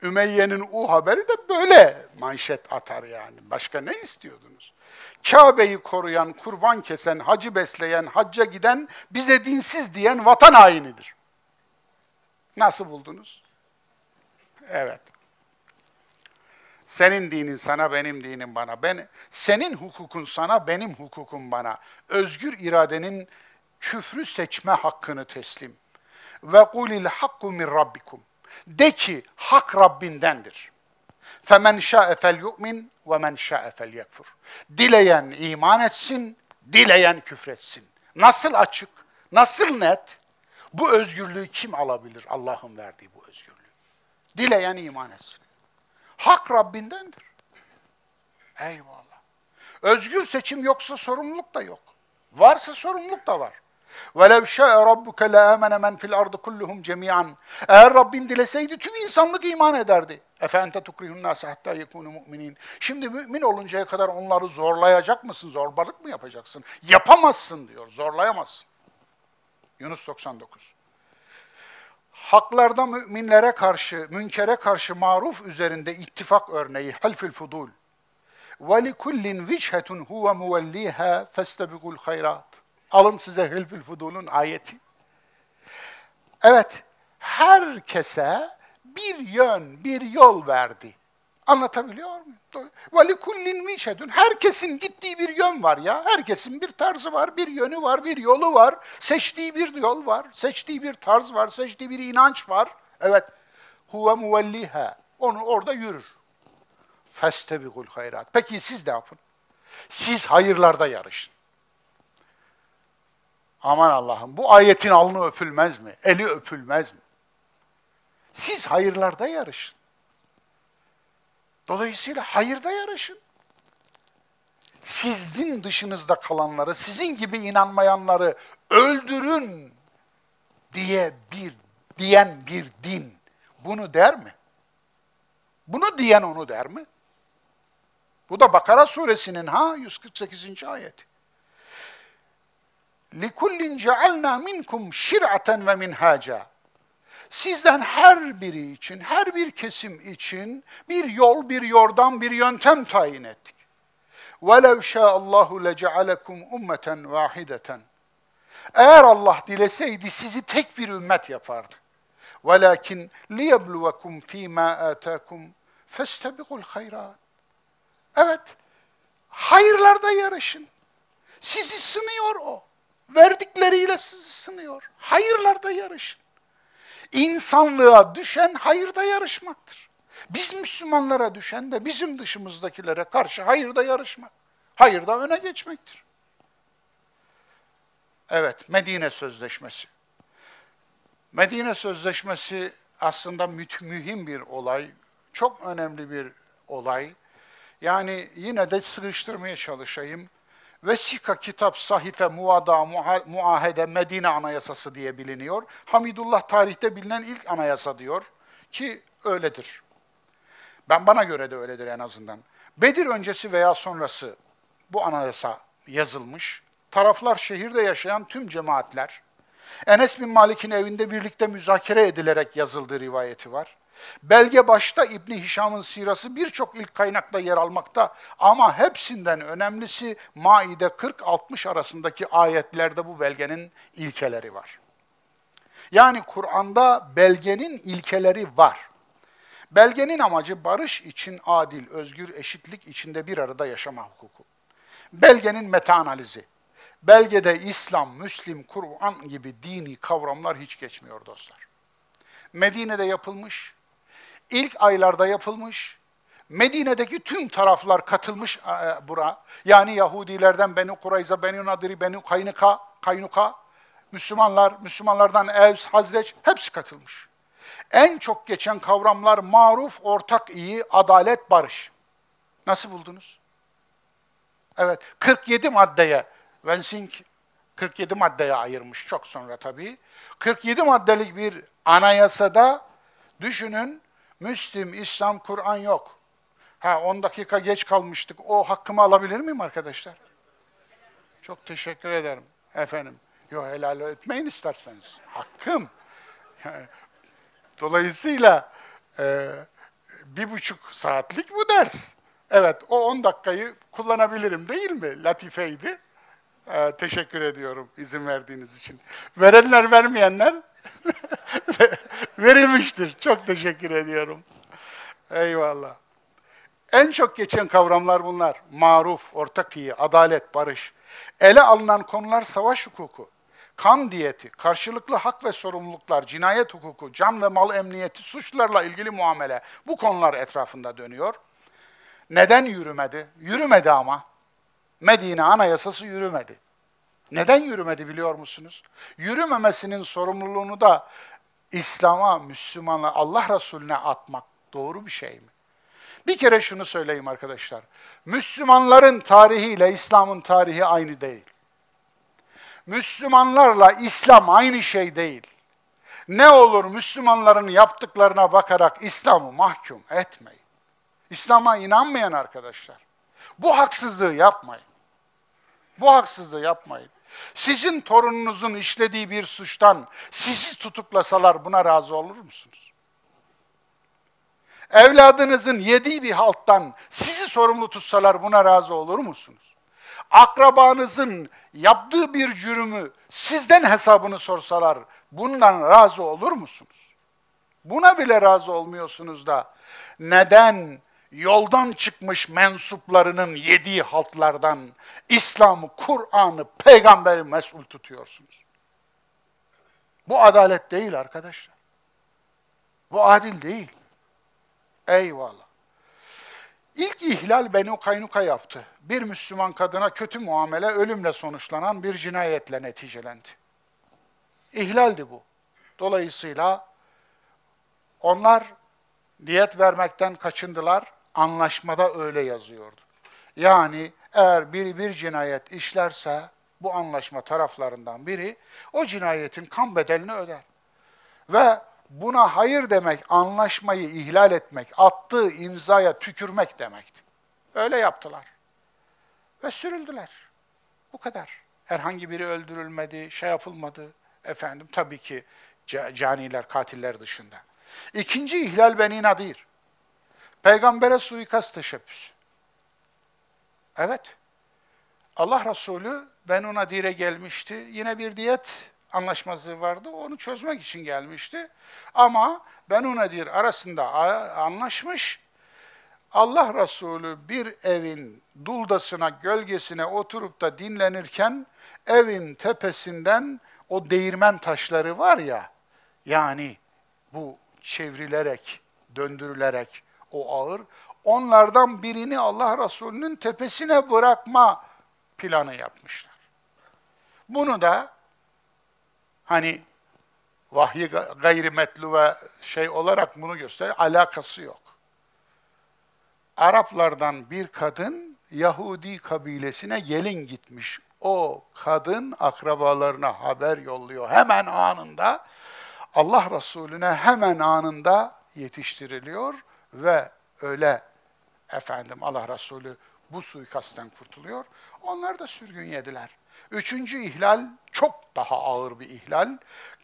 Ümeyye'nin U haberi de böyle manşet atar yani. Başka ne istiyordunuz? Kabe'yi koruyan, kurban kesen, hacı besleyen, hacca giden, bize dinsiz diyen vatan hainidir. Nasıl buldunuz? Evet. Senin dinin sana, benim dinim bana. Ben, senin hukukun sana, benim hukukum bana. Özgür iradenin küfrü seçme hakkını teslim. Ve kulil hakku min rabbikum. De ki hak Rabbindendir. Femen şa'e fel yu'min ve men şa'e fel yekfur. Dileyen iman etsin, dileyen küfretsin. Nasıl açık, nasıl net? Bu özgürlüğü kim alabilir? Allah'ın verdiği bu özgürlüğü. Dileyen iman etsin. Hak Rabbindendir. Eyvallah. Özgür seçim yoksa sorumluluk da yok. Varsa sorumluluk da var. وَلَوْ شَاءَ رَبُّكَ لَآمَنَ مَنْ فِي الْأَرْضِ كُلُّهُمْ جَمِيعًا Eğer Rabbin dileseydi tüm insanlık iman ederdi. Efente tukrihun nase hatta yekunu mu'minin. Şimdi mümin oluncaya kadar onları zorlayacak mısın? Zorbalık mı yapacaksın? Yapamazsın diyor. Zorlayamazsın. Yunus 99. Haklarda müminlere karşı, münkere karşı maruf üzerinde ittifak örneği halfil fudul. وَلِكُلِّنْ وِجْهَةٌ هُوَ مُوَلِّيهَا فَاسْتَبِقُوا الْخَيْرَاتِ Alın size Hilfil Fudul'un ayeti. Evet, herkese bir yön, bir yol verdi. Anlatabiliyor muyum? وَلِكُلِّنْ وِجْهَةٌ Herkesin gittiği bir yön var ya. Herkesin bir tarzı var, bir yönü var, bir yolu var. Seçtiği bir yol var, seçtiği bir tarz var, seçtiği bir inanç var. Evet, huve muvelliha. Onu orada yürür. Festebikul hayrat. Peki siz de yapın. Siz hayırlarda yarışın. Aman Allah'ım bu ayetin alnı öpülmez mi? Eli öpülmez mi? Siz hayırlarda yarışın. Dolayısıyla hayırda yarışın. Sizin dışınızda kalanları, sizin gibi inanmayanları öldürün diye bir diyen bir din bunu der mi? Bunu diyen onu der mi? Bu da Bakara suresinin ha 148. ayeti. لِكُلِّنْ جَعَلْنَا مِنْكُمْ شِرْعَةً وَمِنْهَاجًا Sizden her biri için, her bir kesim için bir yol, bir yordam, bir yöntem tayin ettik. وَلَوْ شَاءَ اللّٰهُ لَجَعَلَكُمْ اُمَّةً وَاحِدَةً Eğer Allah dileseydi sizi tek bir ümmet yapardı. وَلَكِنْ لِيَبْلُوَكُمْ ف۪ي مَا آتَاكُمْ فَاسْتَبِقُوا الْخَيْرَاتِ Evet, hayırlarda yarışın. Sizi sınıyor o. Verdikleriyle sizi sınıyor. Hayırlarda yarışın. İnsanlığa düşen hayırda yarışmaktır. Biz Müslümanlara düşen de bizim dışımızdakilere karşı hayırda yarışmak. Hayırda öne geçmektir. Evet, Medine Sözleşmesi. Medine Sözleşmesi aslında mühim bir olay, çok önemli bir olay. Yani yine de sıkıştırmaya çalışayım. Vesika, kitap, sahife, muada, muahede, Medine Anayasası diye biliniyor. Hamidullah tarihte bilinen ilk anayasa diyor ki öyledir. Ben bana göre de öyledir en azından. Bedir öncesi veya sonrası bu anayasa yazılmış. Taraflar şehirde yaşayan tüm cemaatler, Enes bin Malik'in evinde birlikte müzakere edilerek yazıldığı rivayeti var. Belge başta İbni Hişam'ın sirası birçok ilk kaynakta yer almakta ama hepsinden önemlisi Maide 40-60 arasındaki ayetlerde bu belgenin ilkeleri var. Yani Kur'an'da belgenin ilkeleri var. Belgenin amacı barış için adil, özgür, eşitlik içinde bir arada yaşama hukuku. Belgenin meta analizi. Belgede İslam, Müslim, Kur'an gibi dini kavramlar hiç geçmiyor dostlar. Medine'de yapılmış, ilk aylarda yapılmış. Medine'deki tüm taraflar katılmış e, bura. Yani Yahudilerden Beni Kurayza, Beni Nadiri, Beni Kaynuka, Kaynuka, Müslümanlar, Müslümanlardan Evs, Hazreç hepsi katılmış. En çok geçen kavramlar maruf, ortak iyi, adalet, barış. Nasıl buldunuz? Evet, 47 maddeye, Wensing 47 maddeye ayırmış çok sonra tabii. 47 maddelik bir anayasada düşünün Müslim, İslam, Kur'an yok. Ha 10 dakika geç kalmıştık. O hakkımı alabilir miyim arkadaşlar? Çok teşekkür ederim efendim. Yok helal etmeyin isterseniz. Hakkım. Dolayısıyla e, bir buçuk saatlik bu ders. Evet, o 10 dakikayı kullanabilirim değil mi? Latifeydi. E, teşekkür ediyorum izin verdiğiniz için. Verenler vermeyenler Verilmiştir. Çok teşekkür ediyorum. Eyvallah. En çok geçen kavramlar bunlar. Maruf, ortak iyi, adalet, barış. Ele alınan konular savaş hukuku, kan diyeti, karşılıklı hak ve sorumluluklar, cinayet hukuku, can ve mal emniyeti, suçlarla ilgili muamele. Bu konular etrafında dönüyor. Neden yürümedi? Yürümedi ama. Medine Anayasası yürümedi. Neden yürümedi biliyor musunuz? Yürümemesinin sorumluluğunu da İslam'a, Müslümana, Allah Resulüne atmak doğru bir şey mi? Bir kere şunu söyleyeyim arkadaşlar. Müslümanların tarihiyle İslam'ın tarihi aynı değil. Müslümanlarla İslam aynı şey değil. Ne olur Müslümanların yaptıklarına bakarak İslam'ı mahkum etmeyin. İslam'a inanmayan arkadaşlar. Bu haksızlığı yapmayın. Bu haksızlığı yapmayın. Sizin torununuzun işlediği bir suçtan sizi tutuklasalar buna razı olur musunuz? Evladınızın yediği bir halttan sizi sorumlu tutsalar buna razı olur musunuz? Akrabanızın yaptığı bir cürümü sizden hesabını sorsalar bundan razı olur musunuz? Buna bile razı olmuyorsunuz da neden yoldan çıkmış mensuplarının yediği haltlardan İslam'ı, Kur'an'ı, peygamberi mesul tutuyorsunuz? Bu adalet değil arkadaşlar. Bu adil değil. Eyvallah. İlk ihlal Benu Kaynuka yaptı. Bir Müslüman kadına kötü muamele ölümle sonuçlanan bir cinayetle neticelendi. İhlaldi bu. Dolayısıyla onlar diyet vermekten kaçındılar. Anlaşmada öyle yazıyordu. Yani eğer biri bir cinayet işlerse bu anlaşma taraflarından biri o cinayetin kan bedelini öder. Ve buna hayır demek, anlaşmayı ihlal etmek, attığı imzaya tükürmek demekti. Öyle yaptılar. Ve sürüldüler. Bu kadar. Herhangi biri öldürülmedi, şey yapılmadı. Efendim tabii ki caniler, katiller dışında. İkinci ihlal Beni Nadir. Peygambere suikast teşebbüsü. Evet. Allah Resulü Benu Nadir'e gelmişti. Yine bir diyet anlaşmazlığı vardı. Onu çözmek için gelmişti. Ama Benu Nadir arasında anlaşmış. Allah Resulü bir evin duldasına, gölgesine oturup da dinlenirken evin tepesinden o değirmen taşları var ya, yani bu çevrilerek, döndürülerek o ağır, onlardan birini Allah Resulü'nün tepesine bırakma planı yapmışlar. Bunu da hani vahyi gayrimetlu ve şey olarak bunu gösterir, alakası yok. Araplardan bir kadın Yahudi kabilesine gelin gitmiş. O kadın akrabalarına haber yolluyor. Hemen anında Allah Resulüne hemen anında yetiştiriliyor ve öyle efendim Allah Resulü bu suikastten kurtuluyor. Onlar da sürgün yediler. Üçüncü ihlal çok daha ağır bir ihlal.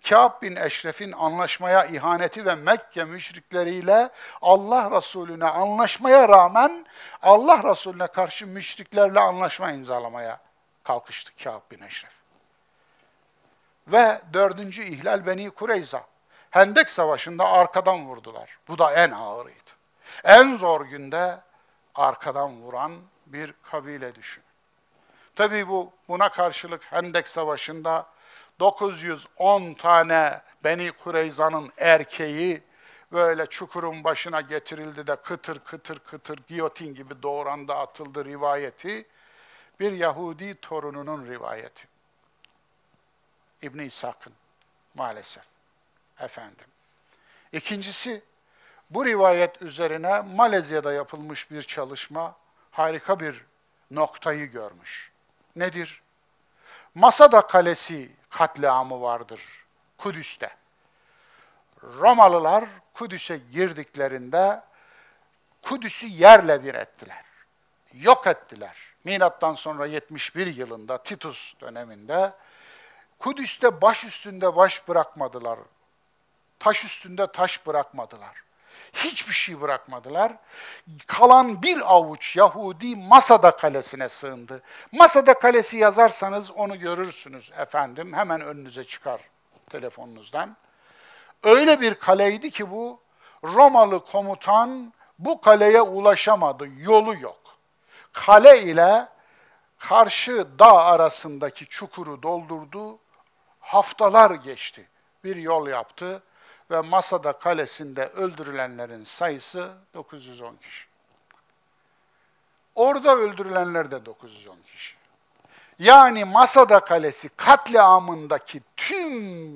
Kâb bin Eşref'in anlaşmaya ihaneti ve Mekke müşrikleriyle Allah Resulüne anlaşmaya rağmen Allah Resulüne karşı müşriklerle anlaşma imzalamaya kalkıştı Kâb bin Eşref. Ve dördüncü ihlal Beni Kureyza. Hendek Savaşı'nda arkadan vurdular. Bu da en ağırıydı. En zor günde arkadan vuran bir kabile düşün. Tabii bu buna karşılık Hendek Savaşı'nda 910 tane Beni Kureyza'nın erkeği böyle çukurun başına getirildi de kıtır kıtır kıtır giyotin gibi doğranda atıldı rivayeti bir Yahudi torununun rivayeti. İbn İshak'ın maalesef efendim. İkincisi bu rivayet üzerine Malezya'da yapılmış bir çalışma harika bir noktayı görmüş. Nedir? Masada Kalesi katliamı vardır Kudüs'te. Romalılar Kudüs'e girdiklerinde Kudüs'ü yerle bir ettiler. Yok ettiler. Milattan sonra 71 yılında Titus döneminde Kudüs'te baş üstünde baş bırakmadılar. Taş üstünde taş bırakmadılar. Hiçbir şey bırakmadılar. Kalan bir avuç Yahudi Masada Kalesi'ne sığındı. Masada Kalesi yazarsanız onu görürsünüz efendim. Hemen önünüze çıkar telefonunuzdan. Öyle bir kaleydi ki bu Romalı komutan bu kaleye ulaşamadı. Yolu yok. Kale ile karşı dağ arasındaki çukuru doldurdu. Haftalar geçti. Bir yol yaptı ve Masada kalesinde öldürülenlerin sayısı 910 kişi. Orada öldürülenler de 910 kişi. Yani Masada Kalesi katliamındaki tüm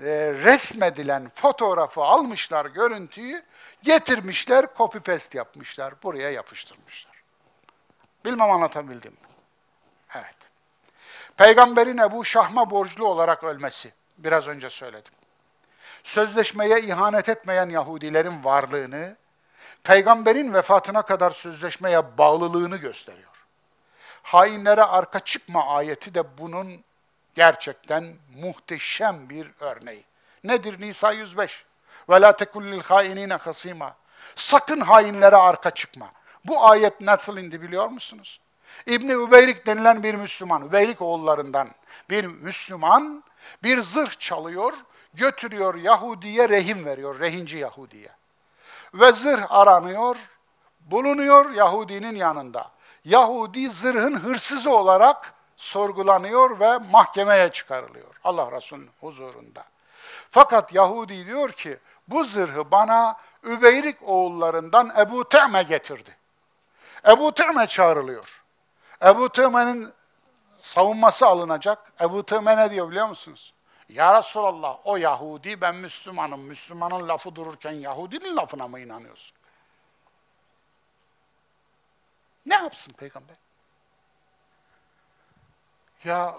e, resmedilen fotoğrafı almışlar, görüntüyü getirmişler, copy paste yapmışlar, buraya yapıştırmışlar. Bilmem anlatabildim mi? Evet. Peygamberin Ebu Şahma borçlu olarak ölmesi, biraz önce söyledim. Sözleşmeye ihanet etmeyen Yahudilerin varlığını, peygamberin vefatına kadar sözleşmeye bağlılığını gösteriyor. Hainlere arka çıkma ayeti de bunun gerçekten muhteşem bir örneği. Nedir Nisa 105? Ve la tekullil hainine hasima. Sakın hainlere arka çıkma. Bu ayet nasıl indi biliyor musunuz? İbni Übeyrik denilen bir Müslüman, Übeyrik oğullarından bir Müslüman bir zırh çalıyor, götürüyor Yahudi'ye rehin veriyor, rehinci Yahudi'ye. Ve zırh aranıyor, bulunuyor Yahudinin yanında. Yahudi zırhın hırsızı olarak sorgulanıyor ve mahkemeye çıkarılıyor Allah Resulü'nün huzurunda. Fakat Yahudi diyor ki, bu zırhı bana Übeyrik oğullarından Ebu Te'me getirdi. Ebu Te'me çağrılıyor. Ebu Te'me'nin savunması alınacak. Ebu Te'me ne diyor biliyor musunuz? Ya Resulallah o Yahudi ben Müslümanım. Müslümanın lafı dururken Yahudinin lafına mı inanıyorsun? Ne yapsın peygamber? Ya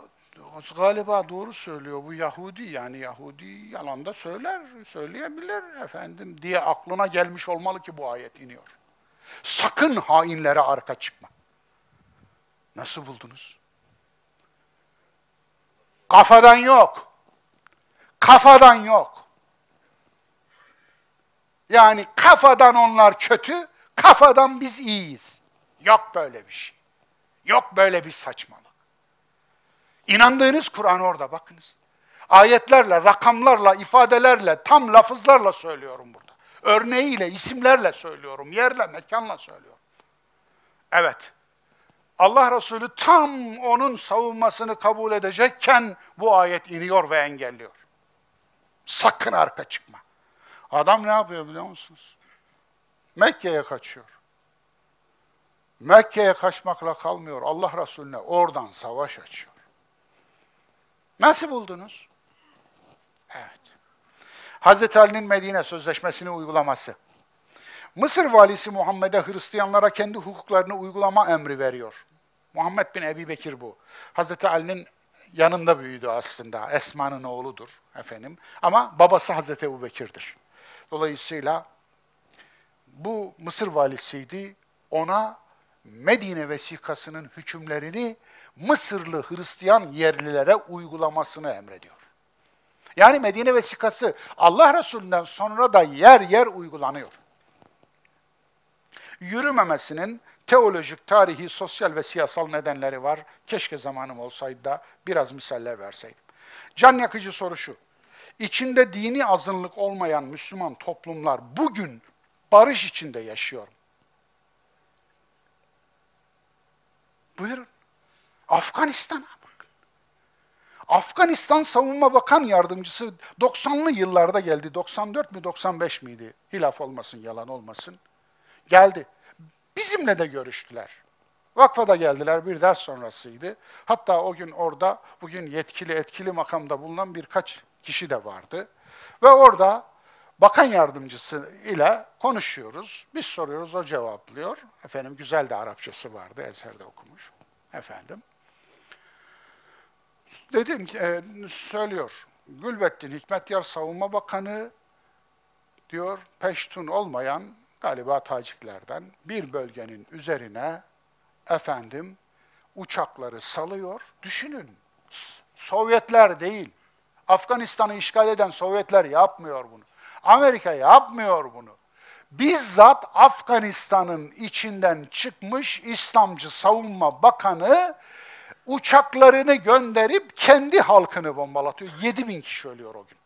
galiba doğru söylüyor bu Yahudi yani Yahudi yalan da söyler, söyleyebilir efendim diye aklına gelmiş olmalı ki bu ayet iniyor. Sakın hainlere arka çıkma. Nasıl buldunuz? Kafadan yok. Kafadan yok. Yani kafadan onlar kötü, kafadan biz iyiyiz. Yok böyle bir şey. Yok böyle bir saçmalık. İnandığınız Kur'an orada bakınız. Ayetlerle, rakamlarla, ifadelerle, tam lafızlarla söylüyorum burada. Örneğiyle, isimlerle söylüyorum, yerle, mekanla söylüyorum. Evet. Allah Resulü tam onun savunmasını kabul edecekken bu ayet iniyor ve engelliyor. Sakın arka çıkma. Adam ne yapıyor biliyor musunuz? Mekke'ye kaçıyor. Mekke'ye kaçmakla kalmıyor. Allah Resulüne oradan savaş açıyor. Nasıl buldunuz? Evet. Hazreti Ali'nin Medine Sözleşmesi'ni uygulaması. Mısır valisi Muhammed'e Hristiyanlara kendi hukuklarını uygulama emri veriyor. Muhammed bin Ebi Bekir bu. Hazreti Ali'nin yanında büyüdü aslında. Esma'nın oğludur efendim. Ama babası Hazreti Ebu Bekir'dir. Dolayısıyla bu Mısır valisiydi. Ona Medine vesikasının hükümlerini Mısırlı Hristiyan yerlilere uygulamasını emrediyor. Yani Medine vesikası Allah Resulü'nden sonra da yer yer uygulanıyor. Yürümemesinin teolojik, tarihi, sosyal ve siyasal nedenleri var. Keşke zamanım olsaydı da biraz misaller verseydim. Can yakıcı soru şu. İçinde dini azınlık olmayan Müslüman toplumlar bugün barış içinde yaşıyor. Buyurun. Afganistan'a bakın. Afganistan Savunma Bakan Yardımcısı 90'lı yıllarda geldi. 94 mü 95 miydi? Hilaf olmasın, yalan olmasın. Geldi. Bizimle de görüştüler. Vakfada geldiler, bir ders sonrasıydı. Hatta o gün orada, bugün yetkili, etkili makamda bulunan birkaç kişi de vardı. Ve orada bakan yardımcısı ile konuşuyoruz. Biz soruyoruz, o cevaplıyor. Efendim güzel de Arapçası vardı, eserde okumuş. Efendim. Dedim ki, e, söylüyor. Gülbettin Hikmetyar Savunma Bakanı diyor, peştun olmayan galiba Taciklerden bir bölgenin üzerine efendim uçakları salıyor. Düşünün, Sovyetler değil, Afganistan'ı işgal eden Sovyetler yapmıyor bunu. Amerika yapmıyor bunu. Bizzat Afganistan'ın içinden çıkmış İslamcı Savunma Bakanı uçaklarını gönderip kendi halkını bombalatıyor. 7 bin kişi ölüyor o gün.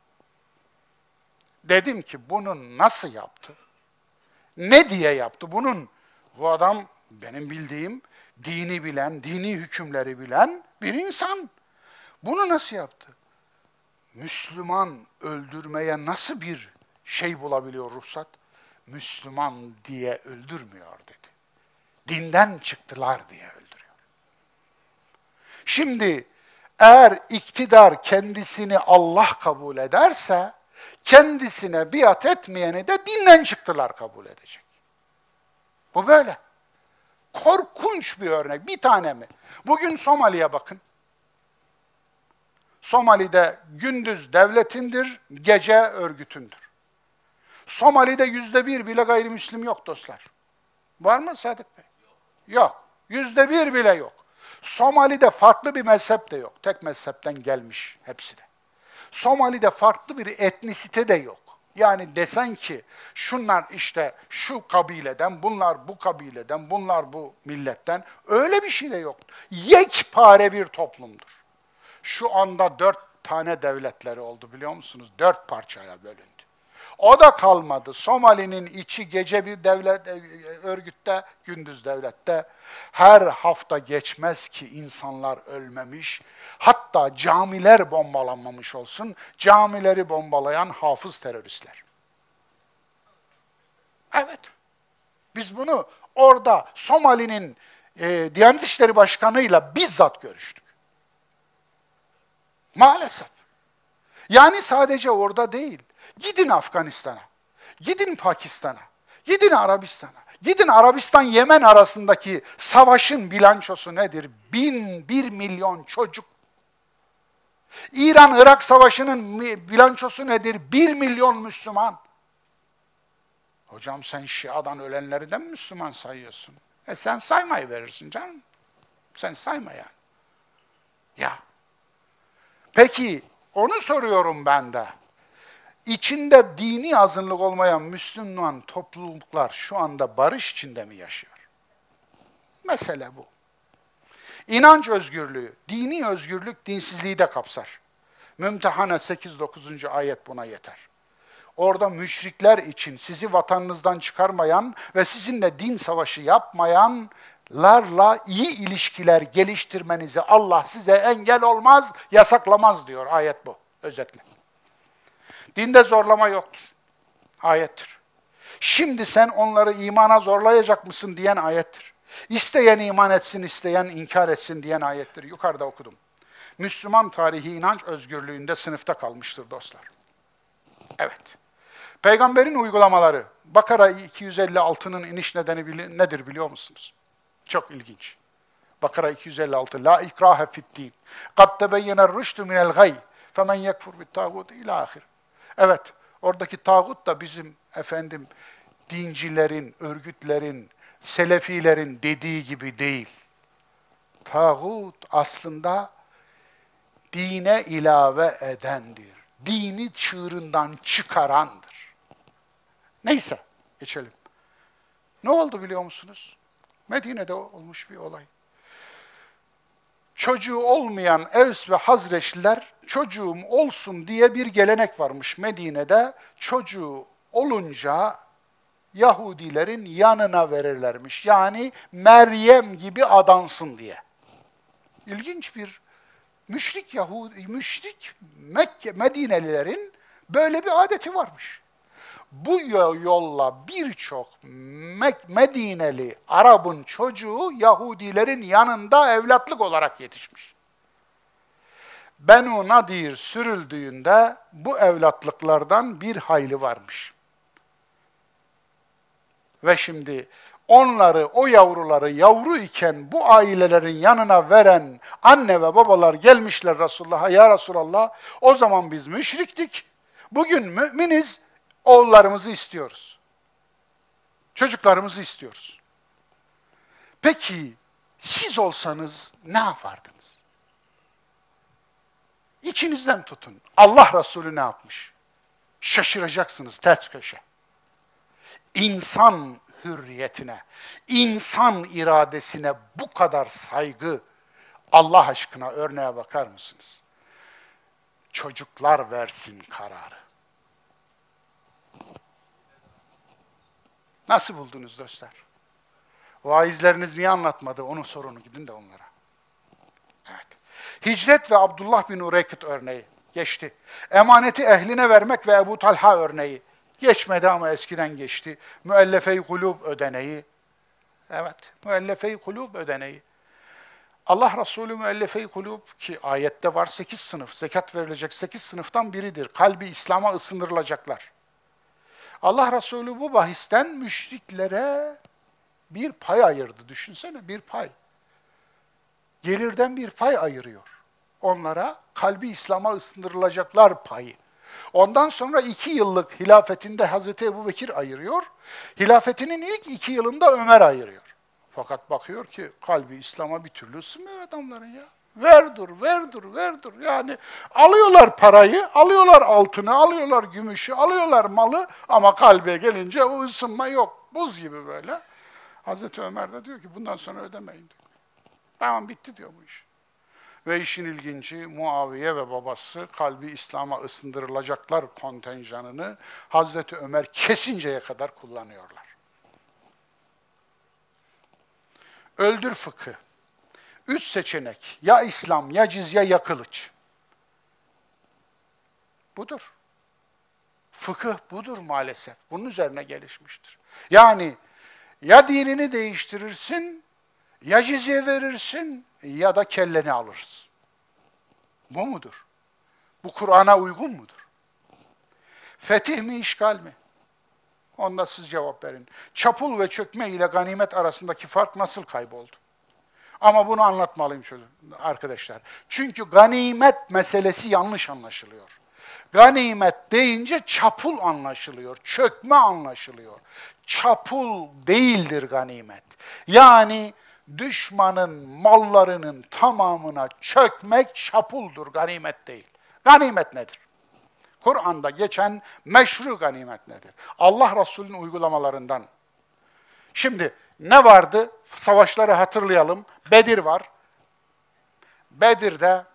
Dedim ki bunu nasıl yaptı? Ne diye yaptı? Bunun bu adam benim bildiğim dini bilen, dini hükümleri bilen bir insan. Bunu nasıl yaptı? Müslüman öldürmeye nasıl bir şey bulabiliyor ruhsat? Müslüman diye öldürmüyor dedi. Dinden çıktılar diye öldürüyor. Şimdi eğer iktidar kendisini Allah kabul ederse, kendisine biat etmeyeni de dinden çıktılar kabul edecek. Bu böyle. Korkunç bir örnek. Bir tane mi? Bugün Somali'ye bakın. Somali'de gündüz devletindir, gece örgütündür. Somali'de yüzde bir bile gayrimüslim yok dostlar. Var mı Sadık Bey? Yok. Yüzde bir bile yok. Somali'de farklı bir mezhep de yok. Tek mezhepten gelmiş hepsi de. Somali'de farklı bir etnisite de yok. Yani desen ki şunlar işte şu kabileden, bunlar bu kabileden, bunlar bu milletten öyle bir şey de yok. Yekpare bir toplumdur. Şu anda dört tane devletleri oldu biliyor musunuz? Dört parçaya bölündü. O da kalmadı. Somali'nin içi gece bir devlet e, örgütte, gündüz devlette. Her hafta geçmez ki insanlar ölmemiş. Hatta camiler bombalanmamış olsun. Camileri bombalayan hafız teröristler. Evet. Biz bunu orada Somali'nin e, Diyanet İşleri Başkanı'yla bizzat görüştük. Maalesef. Yani sadece orada değil. Gidin Afganistan'a, gidin Pakistan'a, gidin Arabistan'a, gidin Arabistan-Yemen arasındaki savaşın bilançosu nedir? Bin, bir milyon çocuk. İran-Irak savaşının bilançosu nedir? Bir milyon Müslüman. Hocam sen Şia'dan ölenleri de mi Müslüman sayıyorsun? E sen saymayı verirsin canım. Sen sayma yani. Ya. Peki onu soruyorum ben de. İçinde dini azınlık olmayan Müslüman topluluklar şu anda barış içinde mi yaşıyor? Mesele bu. İnanç özgürlüğü, dini özgürlük dinsizliği de kapsar. Mümtehane 8-9. ayet buna yeter. Orada müşrikler için sizi vatanınızdan çıkarmayan ve sizinle din savaşı yapmayanlarla iyi ilişkiler geliştirmenizi Allah size engel olmaz, yasaklamaz diyor ayet bu özetle. Dinde zorlama yoktur. Ayettir. Şimdi sen onları imana zorlayacak mısın diyen ayettir. İsteyen iman etsin, isteyen inkar etsin diyen ayettir. Yukarıda okudum. Müslüman tarihi inanç özgürlüğünde sınıfta kalmıştır dostlar. Evet. Peygamberin uygulamaları, Bakara 256'nın iniş nedeni nedir biliyor musunuz? Çok ilginç. Bakara 256. La ikrahe fid din. Kad tebeyyene rüştü minel gay. Femen yekfur bit tağut ila ahir. Evet, oradaki tağut da bizim efendim dincilerin, örgütlerin, selefilerin dediği gibi değil. Tağut aslında dine ilave edendir. Dini çığırından çıkarandır. Neyse, geçelim. Ne oldu biliyor musunuz? Medine'de olmuş bir olay. Çocuğu olmayan Evs ve Hazreçliler çocuğum olsun diye bir gelenek varmış Medine'de. Çocuğu olunca Yahudilerin yanına verirlermiş. Yani Meryem gibi adansın diye. İlginç bir müşrik Yahudi, müşrik Mekke, Medinelilerin böyle bir adeti varmış. Bu yolla birçok Medineli Arap'ın çocuğu Yahudilerin yanında evlatlık olarak yetişmiş. Benu Nadir sürüldüğünde bu evlatlıklardan bir hayli varmış. Ve şimdi onları, o yavruları yavru iken bu ailelerin yanına veren anne ve babalar gelmişler Resulullah'a. Ya Resulallah o zaman biz müşriktik. Bugün müminiz, oğullarımızı istiyoruz. Çocuklarımızı istiyoruz. Peki siz olsanız ne yapardınız? İçinizden tutun. Allah Resulü ne yapmış? Şaşıracaksınız ters köşe. İnsan hürriyetine, insan iradesine bu kadar saygı, Allah aşkına örneğe bakar mısınız? Çocuklar versin kararı. Nasıl buldunuz dostlar? Vaizleriniz niye anlatmadı? Onun sorunu gidin de onlara. Evet. Hicret ve Abdullah bin Ureykit örneği geçti. Emaneti ehline vermek ve Ebu Talha örneği geçmedi ama eskiden geçti. Müellefe-i kulub ödeneği. Evet, müellefe-i kulub ödeneği. Allah Resulü müellefe-i kulub ki ayette var sekiz sınıf, zekat verilecek sekiz sınıftan biridir. Kalbi İslam'a ısındırılacaklar. Allah Resulü bu bahisten müşriklere bir pay ayırdı. Düşünsene bir pay. Gelirden bir pay ayırıyor. onlara kalbi İslam'a ısındırılacaklar payı. Ondan sonra iki yıllık hilafetinde Hazreti Ebu Bekir ayırıyor. Hilafetinin ilk iki yılında Ömer ayırıyor. Fakat bakıyor ki kalbi İslam'a bir türlü ısınmıyor adamların ya. Ver dur, ver dur, ver dur. Yani alıyorlar parayı, alıyorlar altını, alıyorlar gümüşü, alıyorlar malı ama kalbe gelince o ısınma yok. Buz gibi böyle. Hazreti Ömer de diyor ki bundan sonra ödemeyin diyor. Tamam bitti diyor bu iş. Ve işin ilginci Muaviye ve babası kalbi İslam'a ısındırılacaklar kontenjanını Hazreti Ömer kesinceye kadar kullanıyorlar. Öldür fıkı. Üç seçenek. Ya İslam, ya cizye, ya kılıç. Budur. Fıkıh budur maalesef. Bunun üzerine gelişmiştir. Yani ya dinini değiştirirsin, ya cizye verirsin, ya da kelleni alırız. Bu mudur? Bu Kur'an'a uygun mudur? Fetih mi, işgal mi? Onda siz cevap verin. Çapul ve çökme ile ganimet arasındaki fark nasıl kayboldu? Ama bunu anlatmalıyım çocuk, arkadaşlar. Çünkü ganimet meselesi yanlış anlaşılıyor. Ganimet deyince çapul anlaşılıyor, çökme anlaşılıyor. Çapul değildir ganimet. Yani düşmanın mallarının tamamına çökmek çapuldur, ganimet değil. Ganimet nedir? Kur'an'da geçen meşru ganimet nedir? Allah Resulü'nün uygulamalarından. Şimdi ne vardı? Savaşları hatırlayalım. Bedir var. Bedir'de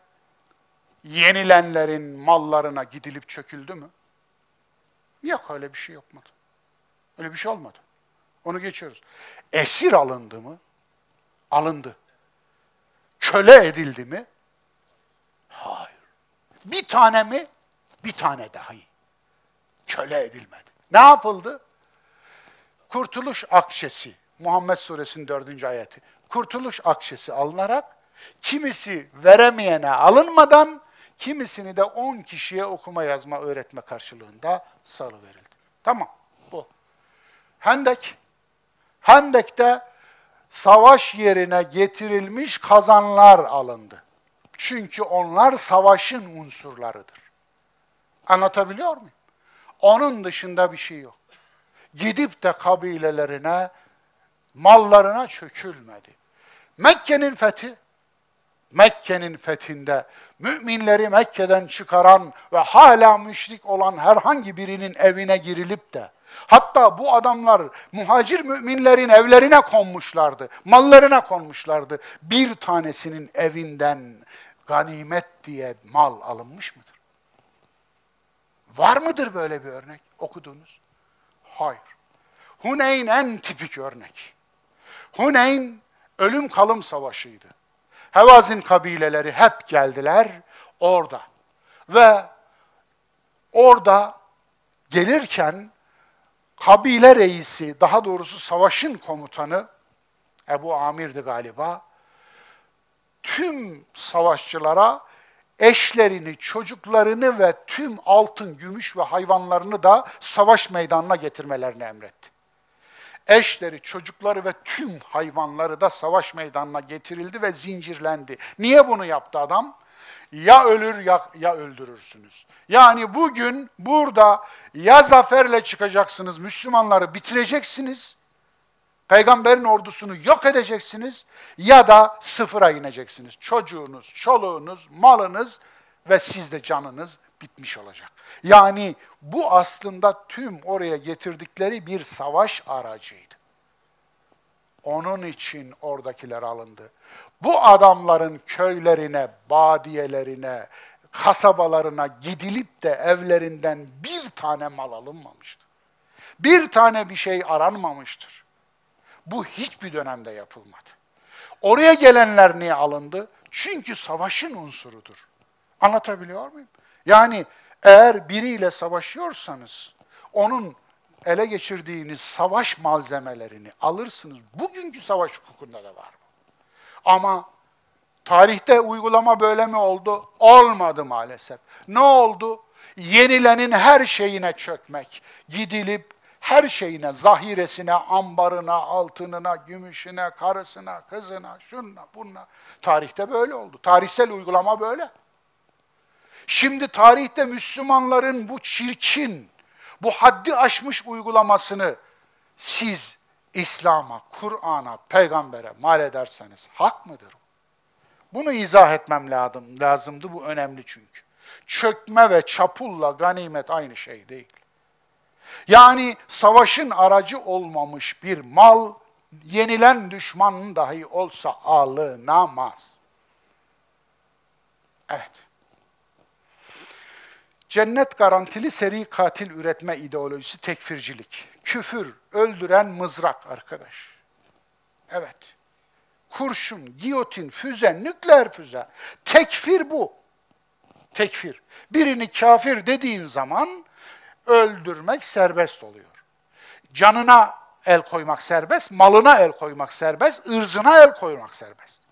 yenilenlerin mallarına gidilip çöküldü mü? Yok öyle bir şey yapmadı. Öyle bir şey olmadı. Onu geçiyoruz. Esir alındı mı? Alındı. Köle edildi mi? Hayır. Bir tane mi? Bir tane dahi. Köle edilmedi. Ne yapıldı? Kurtuluş akçesi. Muhammed Suresinin dördüncü ayeti. Kurtuluş akçesi alınarak kimisi veremeyene alınmadan kimisini de on kişiye okuma yazma öğretme karşılığında salı verildi. Tamam bu. Hendek. Hendek'te savaş yerine getirilmiş kazanlar alındı. Çünkü onlar savaşın unsurlarıdır. Anlatabiliyor muyum? Onun dışında bir şey yok. Gidip de kabilelerine, mallarına çökülmedi. Mekke'nin fethi, Mekke'nin fethinde müminleri Mekke'den çıkaran ve hala müşrik olan herhangi birinin evine girilip de hatta bu adamlar muhacir müminlerin evlerine konmuşlardı, mallarına konmuşlardı. Bir tanesinin evinden ganimet diye mal alınmış mıdır? Var mıdır böyle bir örnek okudunuz? Hayır. Huneyn en tipik örnek. Huneyn ölüm kalım savaşıydı. Hevazin kabileleri hep geldiler orada. Ve orada gelirken kabile reisi, daha doğrusu savaşın komutanı Ebu Amir'di galiba, tüm savaşçılara eşlerini, çocuklarını ve tüm altın, gümüş ve hayvanlarını da savaş meydanına getirmelerini emretti. Eşleri, çocukları ve tüm hayvanları da savaş meydanına getirildi ve zincirlendi. Niye bunu yaptı adam? Ya ölür ya, ya öldürürsünüz. Yani bugün burada ya zaferle çıkacaksınız, Müslümanları bitireceksiniz, peygamberin ordusunu yok edeceksiniz ya da sıfıra ineceksiniz. Çocuğunuz, çoluğunuz, malınız ve siz de canınız bitmiş olacak. Yani bu aslında tüm oraya getirdikleri bir savaş aracıydı. Onun için oradakiler alındı. Bu adamların köylerine, badiyelerine, kasabalarına gidilip de evlerinden bir tane mal alınmamıştır. Bir tane bir şey aranmamıştır. Bu hiçbir dönemde yapılmadı. Oraya gelenler niye alındı? Çünkü savaşın unsurudur. Anlatabiliyor muyum? Yani eğer biriyle savaşıyorsanız onun ele geçirdiğiniz savaş malzemelerini alırsınız. Bugünkü savaş hukukunda da var bu. Ama tarihte uygulama böyle mi oldu? Olmadı maalesef. Ne oldu? Yenilenin her şeyine çökmek. Gidilip her şeyine, zahiresine, ambarına, altınına, gümüşüne, karısına, kızına, şunla, bununla. Tarihte böyle oldu. Tarihsel uygulama böyle. Şimdi tarihte Müslümanların bu çirkin, bu haddi aşmış uygulamasını siz İslam'a, Kur'an'a, peygambere mal ederseniz hak mıdır? Bunu izah etmem lazım, lazımdı. Bu önemli çünkü. Çökme ve çapulla ganimet aynı şey değil. Yani savaşın aracı olmamış bir mal, yenilen düşmanın dahi olsa alınamaz. Evet. Cennet garantili seri katil üretme ideolojisi tekfircilik. Küfür, öldüren mızrak arkadaş. Evet. Kurşun, giyotin, füze, nükleer füze. Tekfir bu. Tekfir. Birini kafir dediğin zaman öldürmek serbest oluyor. Canına el koymak serbest, malına el koymak serbest, ırzına el koymak serbest.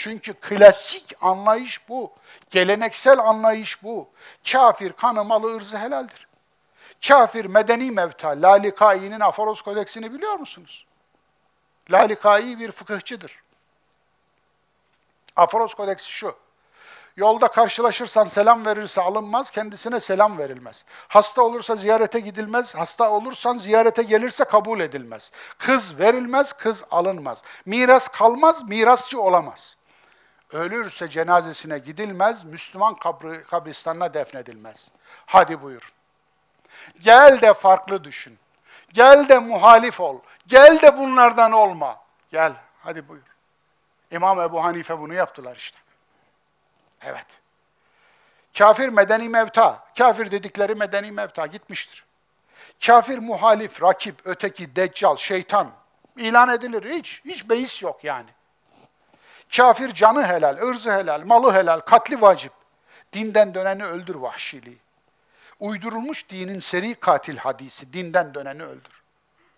Çünkü klasik anlayış bu. Geleneksel anlayış bu. Kafir kanı, malı, ırzı helaldir. Kafir medeni mevta, Lalikai'nin Aforos Kodeksini biliyor musunuz? Lalikai bir fıkıhçıdır. Aforos Kodeksi şu. Yolda karşılaşırsan selam verirse alınmaz, kendisine selam verilmez. Hasta olursa ziyarete gidilmez, hasta olursan ziyarete gelirse kabul edilmez. Kız verilmez, kız alınmaz. Miras kalmaz, mirasçı olamaz. Ölürse cenazesine gidilmez, Müslüman kabri, kabristanına defnedilmez. Hadi buyur. Gel de farklı düşün. Gel de muhalif ol. Gel de bunlardan olma. Gel, hadi buyur. İmam Ebu Hanife bunu yaptılar işte. Evet. Kafir medeni mevta. Kafir dedikleri medeni mevta gitmiştir. Kafir muhalif, rakip, öteki, deccal, şeytan ilan edilir. Hiç, hiç beis yok yani. Kafir canı helal, ırzı helal, malı helal, katli vacip. Dinden döneni öldür vahşiliği. Uydurulmuş dinin seri katil hadisi, dinden döneni öldür.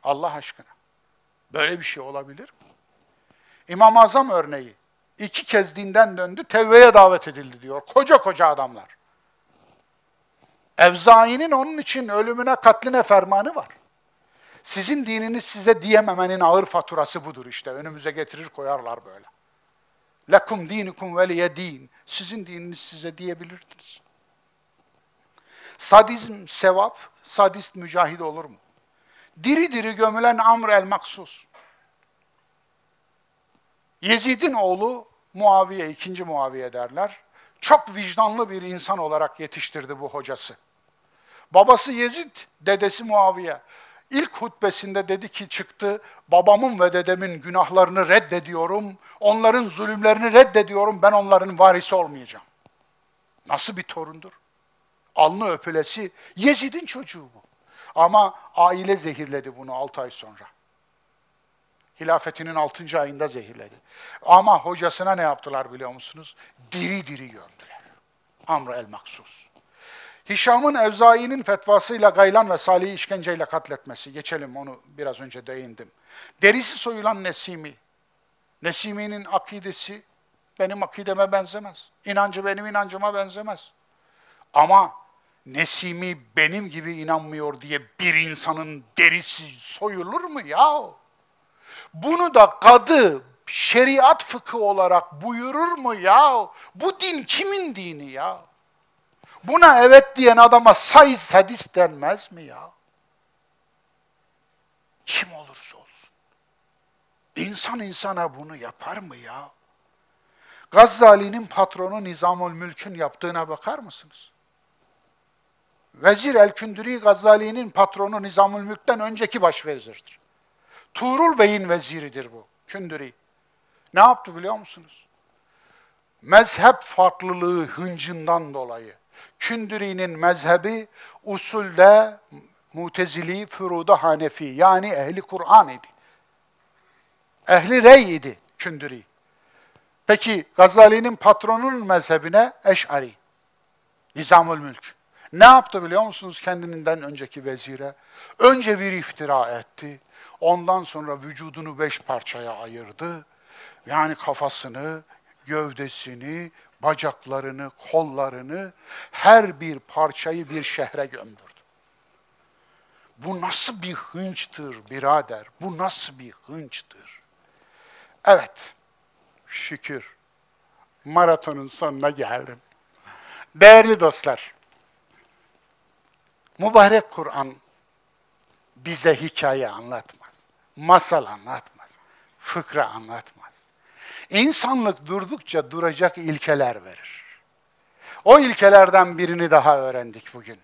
Allah aşkına. Böyle bir şey olabilir mi? İmam-ı Azam örneği. iki kez dinden döndü, tevbeye davet edildi diyor. Koca koca adamlar. Evzai'nin onun için ölümüne, katline fermanı var. Sizin dininiz size diyememenin ağır faturası budur işte. Önümüze getirir koyarlar böyle. Lekum dinukum veliye din. Sizin dininiz size diyebilirdiniz. Sadizm sevap, sadist mücahid olur mu? Diri diri gömülen Amr el-Maksus. Yezid'in oğlu Muaviye, ikinci Muaviye derler. Çok vicdanlı bir insan olarak yetiştirdi bu hocası. Babası Yezid, dedesi Muaviye. İlk hutbesinde dedi ki çıktı, babamın ve dedemin günahlarını reddediyorum, onların zulümlerini reddediyorum, ben onların varisi olmayacağım. Nasıl bir torundur? Alnı öpülesi, Yezid'in çocuğu bu. Ama aile zehirledi bunu 6 ay sonra. Hilafetinin 6. ayında zehirledi. Ama hocasına ne yaptılar biliyor musunuz? Diri diri gömdüler. Amr el-Maksus. Hişam'ın Evzai'nin fetvasıyla Gaylan ve Salih'i işkenceyle katletmesi. Geçelim onu biraz önce değindim. Derisi soyulan Nesimi. Nesimi'nin akidesi benim akideme benzemez. İnancı benim inancıma benzemez. Ama Nesimi benim gibi inanmıyor diye bir insanın derisi soyulur mu ya? Bunu da kadı şeriat fıkı olarak buyurur mu ya? Bu din kimin dini ya? Buna evet diyen adama say sadist denmez mi ya? Kim olursa olsun. İnsan insana bunu yapar mı ya? Gazzali'nin patronu Nizamül Mülk'ün yaptığına bakar mısınız? Vezir el-Kündüri Gazzali'nin patronu Nizamül Mülk'ten önceki başvezirdir. Tuğrul Bey'in veziridir bu, Kündüri. Ne yaptı biliyor musunuz? Mezhep farklılığı hıncından dolayı Kündüri'nin mezhebi usulde Mutezili, Furuda Hanefi yani ehli Kur'an idi. Ehli rey idi Kündüri. Peki Gazali'nin patronunun mezhebine Eş'ari. Nizamül Mülk. Ne yaptı biliyor musunuz kendinden önceki vezire? Önce bir iftira etti. Ondan sonra vücudunu beş parçaya ayırdı. Yani kafasını, gövdesini, bacaklarını, kollarını, her bir parçayı bir şehre gömdürdü. Bu nasıl bir hınçtır birader? Bu nasıl bir hınçtır? Evet, şükür maratonun sonuna geldim. Değerli dostlar, mübarek Kur'an bize hikaye anlatmaz, masal anlatmaz, fıkra anlatmaz. İnsanlık durdukça duracak ilkeler verir. O ilkelerden birini daha öğrendik bugün.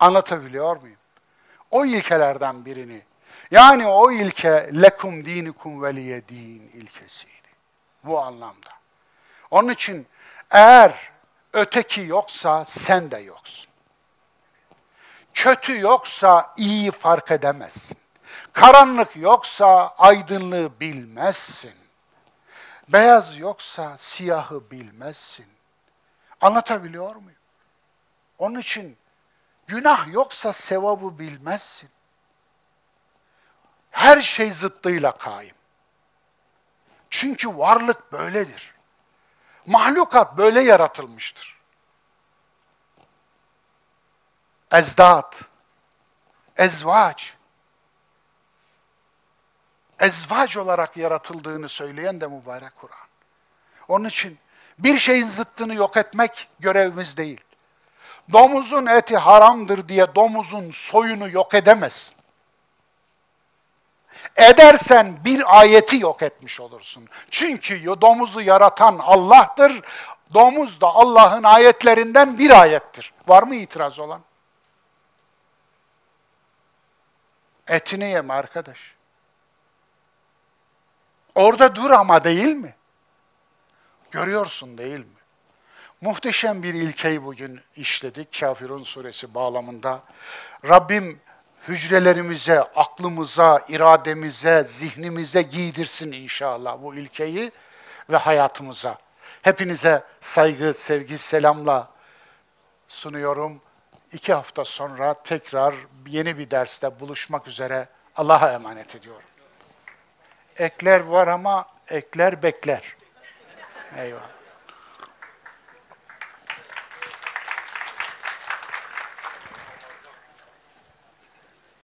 Anlatabiliyor muyum? O ilkelerden birini. Yani o ilke lekum dinikum veliye din ilkesiydi. Bu anlamda. Onun için eğer öteki yoksa sen de yoksun. Kötü yoksa iyi fark edemezsin. Karanlık yoksa aydınlığı bilmezsin. Beyaz yoksa siyahı bilmezsin. Anlatabiliyor muyum? Onun için günah yoksa sevabı bilmezsin. Her şey zıttıyla kaim. Çünkü varlık böyledir. Mahlukat böyle yaratılmıştır. Ezdat, ezvaç, ezvaç olarak yaratıldığını söyleyen de mübarek Kur'an. Onun için bir şeyin zıttını yok etmek görevimiz değil. Domuzun eti haramdır diye domuzun soyunu yok edemezsin. Edersen bir ayeti yok etmiş olursun. Çünkü domuzu yaratan Allah'tır. Domuz da Allah'ın ayetlerinden bir ayettir. Var mı itiraz olan? Etini yeme arkadaş. Orada dur ama değil mi? Görüyorsun değil mi? Muhteşem bir ilkeyi bugün işledik Kafirun suresi bağlamında. Rabbim hücrelerimize, aklımıza, irademize, zihnimize giydirsin inşallah bu ilkeyi ve hayatımıza. Hepinize saygı, sevgi, selamla sunuyorum. İki hafta sonra tekrar yeni bir derste buluşmak üzere Allah'a emanet ediyorum. Ekler var ama ekler bekler. Eyvallah.